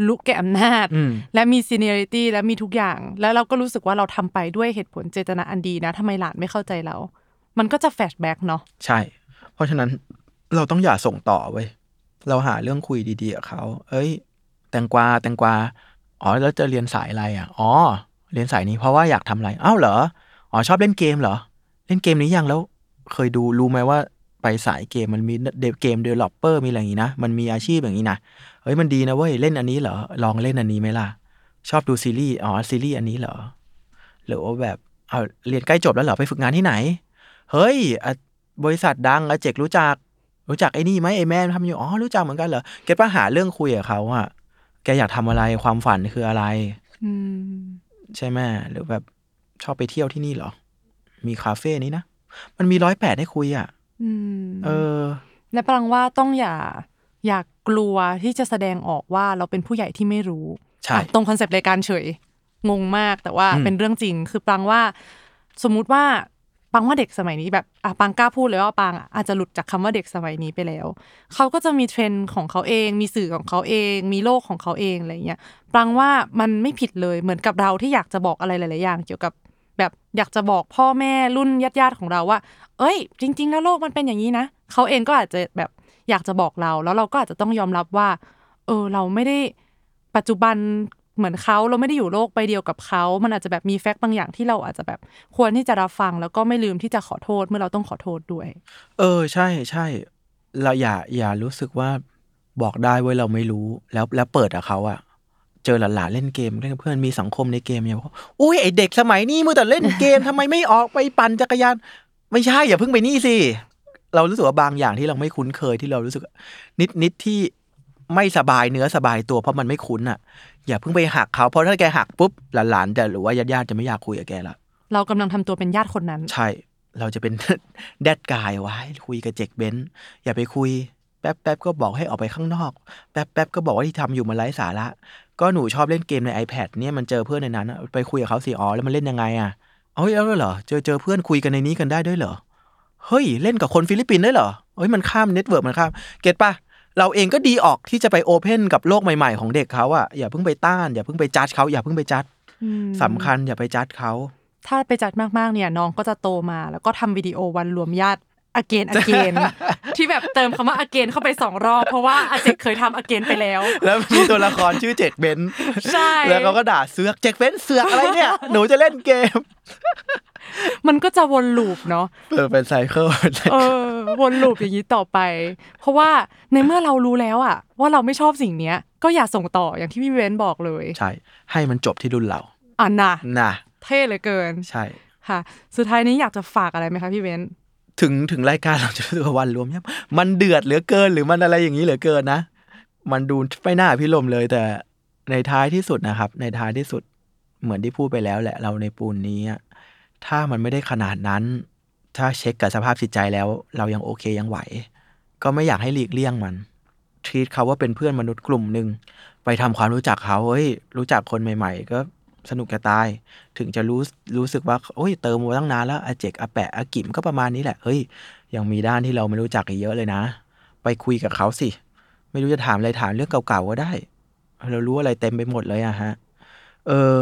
ลุกแก่อำนาจอืมและมี seniority และมีทุกอย่าง แล้วเราก็รู้สึกว่าเราทำไปด้วยเหตุผลเจตนาอันดีนะทำไมหลานไม่เข้าใจเรา มันก็จะแฟชแบ็กเนาะใช่ เพราะฉะนั้นเราต้องอย่าส่งต่อเว้ยเราหาเรื่องคุยดีๆกับเขาเอ้ย แตงกวาแตงกวาอ๋อแล้วจะเรียนสายอะไรอะอ๋อเรียนสายนี้เพราะว่าอยากทำอะไรอ้าวเหรออ๋อชอบเล่นเกมเหรอ เล่นเกมนี้ยังแล้ว เคยดูรู้ไหมว่าไปสายเกมมันมี de game developer มีอะไรอย่างนี้นะ มันมีอาชีพอย่างนี้นะ เฮ้ยมันดีนะเว้ย เล่นอันนี้เหรอ ลองเล่นอันนี้ไหมล่ะ ชอบดูซีรีส์ อ๋อ ซีรีส์อันนี้เหรอ หรือว่าแบบเอาเรียนใกล้จบแล้วเหรอ ไปฝึกงานที่ไหน เฮ้ยอะบริษัทดังอาเจกรู้จัก รู้จักไอ้นี่ไหมไอ้แม่ทำอยู่ อ๋อ รู้จักเหมือนกันเหรอเก็ตป้าหาเรื่องคุยกับเขาอะแกอยากทำอะไร ความฝันคืออะไรอืมใช่ไหมหรือแบบชอบไปเที่ยวที่นี่เหรอ มีคาเฟ่นี้นะ มันมีร้อยแปดให้คุยอะอืมเออ และปรังว่าต้องอย่า อย่ากกลัวที่จะแสดงออกว่าเราเป็นผู้ใหญ่ที่ไม่รู้ใช่อะตรงคอนเซปต์รายการเฉยงงมากแต่ว่าอืมเป็นเรื่องจริง คือปรังว่า สมมุติว่าปังว่าเด็กสมัยนี้แบบอะปังกล้าพูดเลยว่าปังอะอาจจะหลุดจากคำว่าเด็กสมัยนี้ไปแล้วเขาก็จะมีเทรนด์ของเขาเอง มีสื่อของเขาเอง มีโลกของเขาเองอะไรเงี้ยปังว่ามันไม่ผิดเลยเหมือนกับเราที่อยากจะบอกอะไรหลาย ๆ อย่าง เกี่ยวกับ แบบอยากจะบอกพ่อแม่รุ่นญาติๆของเราว่า เอ้ย จริง ๆ แล้วโลกมันเป็นอย่างนี้นะเขาเองก็อาจจะแบบอยากจะบอกเรา แล้วเราก็อาจจะต้องยอมรับว่า เออ เราไม่ได้ปัจจุบันเหมือนเขาเราไม่ได้อยู่โลกใบเดียวกับเขา มันอาจจะแบบมีแฟกต์บางอย่างที่เราอาจจะแบบควรที่จะรับฟัง แล้วก็ไม่ลืมที่จะขอโทษเมื่อเราต้องขอโทษด้วย เออ ใช่ใช่เราอย่าอย่ารู้สึกว่าบอกได้เว้ยเราไม่รู้แล้วแล้วเปิดกับเขาอะ เจอหลานๆเล่นเกมเล่นกับเพื่อนมีสังคมในเกมเนี่ยบอกอุ้ยไอเด็กสมัยนี้มือแต่เล่นเกมทำไมไม่ออกไปปั่นจักรยาน ไม่ใช่อย่าเพิ่งไปนี่สิเรารู้สึกว่าบางอย่างที่เราไม่คุ้นเคยที่เรารู้สึก นิดนิดที่ไม่สบายเนื้อสบายตัวเพราะมันไม่คุ้นอะอย่าเพิ่งไปหักเขาเพราะถ้าแกหักปุ๊บหลานๆจะหรือว่าญาติๆจะไม่อยากคุยกับแกละเรากำลังทำตัวเป็นญาติคนนั้น ใช่ เราจะเป็นแดดกายไว้คุยกับเจกเบนซ์อย่าไปคุยแป๊บแป๊บก็บอกให้ออกไปข้างนอก แป๊บแป๊บก็บอกว่าที่ทำอยู่มันไร้สาระ ก็หนูชอบเล่นเกมใน iPad เนี่ยมันเจอเพื่อนในนั้นอะไปคุยกับเขาสิอ๋อแล้วมันเล่นยังไงอะเอ้ยแล้วเหรอเจอเจอเพื่อนคุยกันในนี้กันได้ด้วยเหรอเฮ้ยเล่นกับคนฟิลิปปินส์ได้เหรอเฮ้ยมันข้าม network มันข้าม get ปะเราเองก็ดีออกที่จะไป open กับโลกใหม่ๆของเด็กเขาอะอย่าเพิ่งไปต้าน อย่าเพิ่งไปจัดเขาอย่าเพิ่งไปจัดอืมสำคัญอย่าไปจัดเขาถ้าไปจัดมากๆเนี่ยน้องก็จะโตมา แล้วก็ทำวิดีโอวันรวมญาติ again again ที่แบบเติมคำว่า again เข้าไปสองรอบ เพราะว่าอาเจกเคยทำ again ไปแล้ว แล้วมีตัวละครชื่อเจกเบนซ์ใช่แล้วเขาก็ด่าเสือกเจกเบนซ์เสือกอะไรเนี่ยหนูจะเล่นเกม มันก็จะวน loop เนาะเออเป็น cycle เออวน loop อย่างนี้ต่อไป เพราะว่าในเมื่อเรารู้แล้วอะว่าเราไม่ชอบสิ่งเนี้ย ก็อย่าส่งต่ออย่างที่พี่เว้นบอกเลย ใช่ ให้มันจบที่รุ่นเราอะนะนะเท่เหลือเกิน ใช่ค่ะ สุดท้ายนี้อยากจะฝากอะไรไหมคะพี่เว้น ถึงถึงรายการเราจะรู้สึกว่าวันรวมเนี่ยมันเดือดเหลือเกิน หรือมันอะไรอย่างนี้เหลือเกินนะ มันดูไม่น่าพิลมเลย แต่ในท้ายที่สุดนะครับ ในท้ายที่สุดเหมือนที่พูดไปแล้วแหละ เราในปูนนี้ ถ้ามันไม่ได้ขนาดนั้น ถ้าเช็คกับสภาพจิตใจแล้ว เรายังโอเคยังไหว ก็ไม่อยากให้หลีกเลี่ยงมันทีตเขาว่าเป็นเพื่อนมนุษย์กลุ่มหนึ่งไปทำความรู้จักเขาเฮ้ยรู้จักคนใหม่ ๆ ก็ สนุกจะตาย ถึงจะรู้รู้สึกว่าโอ้ยเติมมาตั้งนานแล้วอาเจกอาแปะอากิมก็ประมาณนี้แหละเฮ้ยยังมีด้านที่เราไม่รู้จักอีกเยอะเลยนะ ไปคุยกับเขาสิ ไม่รู้จะถามอะไรถามเรื่องเก่าๆก็ได้ เรารู้อะไรเต็มไปหมดเลยอะฮะเออ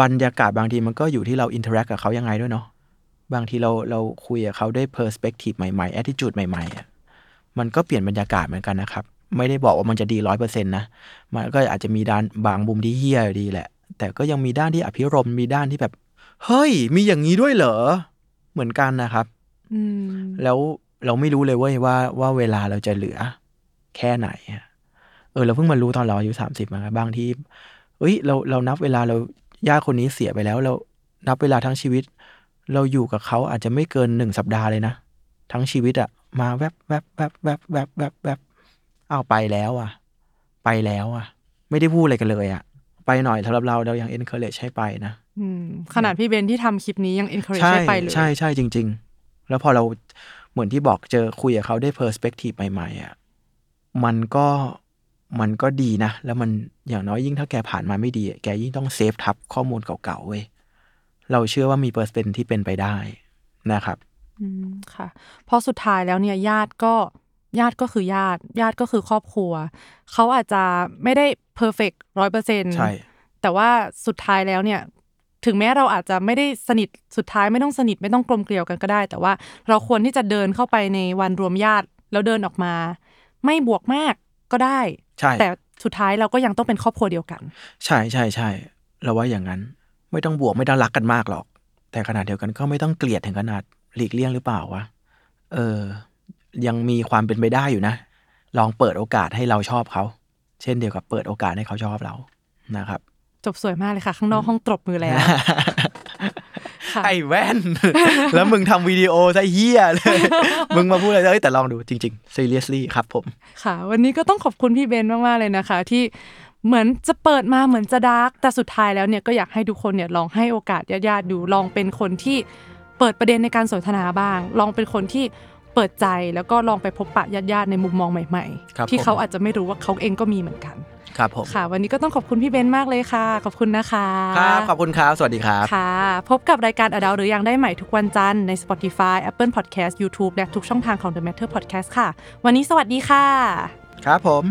บรรยากาศบางทีมันก็อยู่ที่เรา interact กับเขายังไงด้วยเนาะบางทีเราเราคุยกับเขาด้วย perspective ใหม่ๆแอ t i จูดใหม่ๆอะมันก็เปลี่ยนบรรยากาศเหมือนกันนะครับ ไม่ได้บอกว่ามันจะดีร้อยเปอร์เซ็นต์นะ มันก็อาจจะมีด้านบางมุมที่เหี้ยอยู่ดีแหละ แต่ก็ยังมีด้านที่อภิรมย์มีด้านที่แบบ เฮ้ย มีอย่างนี้ด้วยเหรอ เหมือนกันนะครับอืมแล้วเราไม่รู้เลยเว้ยว่าว่าเวลาเราจะเหลือ แค่ไหนอะเออ เราเพิ่งมารู้ตอนเราอายุสามสิบมาบางทีเอ้ยเราเรานับเวลาเราญาติคนนี้เสียไปแล้ว เรานับเวลาทั้งชีวิต เราอยู่กับเขาอาจจะไม่เกินหนึ่งสัปดาห์เลยนะทั้งชีวิตอะมาแวบแวบแวบแวบแวบแวบแวบอ้าวไปแล้วอะไปแล้วอะไม่ได้พูดอะไรกันเลยอะ ไปหน่อยสำหรับเราเรายัง encourage ให้ไปนะอืมขนาดพี่เบนที่ทำคลิปนี้ยัง encourage ใช่ให้ไปเลย ใช่ใช่จริง ๆ แล้วพอเราเหมือนที่บอกเจอคุยกับเขาได้ perspective ใหม่ๆอะมันก็มันก็ดีนะ แล้วมันอย่างน้อยยิ่งถ้าแกผ่านมาไม่ดีอะแกยิ่งต้อง save ทับข้อมูลเก่าๆเว้ยเราเชื่อว่ามีเปอร์เซ็นต์ที่เป็นไปได้นะครับ อืมค่ะเพราะสุดท้ายแล้วเนี่ยญาติก็ ญาติก็คือญาติ ญาติก็คือครอบครัว เขาอาจจะไม่ได้ perfect ร้อยเปอร์เซ็นต์ใช่แต่ว่าสุดท้ายแล้วเนี่ย ถึงแม้เราอาจจะไม่ได้สนิทสุดท้ายไม่ต้องสนิทไม่ต้องกลมเกลียวกันก็ได้ แต่ว่าเราควรที่จะเดินเข้าไปในวันรวมญาติแล้วเดินออกมา ไม่บวกมากก็ได้ใช่แต่สุดท้ายเราก็ยังต้องเป็นครอบครัวเดียวกัน ใช่ใช่ใช่เราว่าอย่างนั้น ไม่ต้องบวกไม่ต้องรักกันมากหรอก แต่ขณะเดียวกันก็ไม่ต้องเกลียดถึงขนาดหลีกเลี่ยงหรือเปล่าวะเออ ยังมีความเป็นไปได้อยู่นะ ลองเปิดโอกาสให้เราชอบเขา เช่นเดียวกับเปิดโอกาสให้เขาชอบเรานะครับ จบสวยมากเลยค่ะ ข้างนอกห้องตบมือแล้วค่ะไอ้แว่น แล้วมึงทำวิดีโอซะเฮียเลย มึงมาพูดอะไรเอ้ยแต่ลองดูจริงๆ seriously ครับผม ค่ะ วันนี้ก็ต้องขอบคุณพี่เบนมาก ๆ เลยนะคะ ที่เหมือนจะเปิดมาเหมือนจะดาร์กแต่สุดท้ายแล้วเนี่ยก็อยากให้ทุกคนเนี่ยลองให้โอกาสญาติๆดูลองเป็นคนที่เปิดประเด็นในการสนทนาบ้าง ลองเป็นคนที่ เปิดใจแล้วก็ลองไปพบปะญาติๆในมุมมองใหม่ครับๆที่ผมเขาอาจจะไม่รู้ว่าเขาเองก็มีเหมือนกันครับผมค่ะ วันนี้ก็ต้องขอบคุณพี่เบนซ์มากเลยค่ะ ขอบคุณนะคะครับขอบคุณครับ สวัสดีครับค่ะ พบกับรายการอดาหรือยังได้ใหม่ทุกวันจันทร์ใน Spotify Apple Podcast YouTube และทุกช่องทางของ The Matter Podcast ค่ะ วันนี้สวัสดีค่ะ ครับผม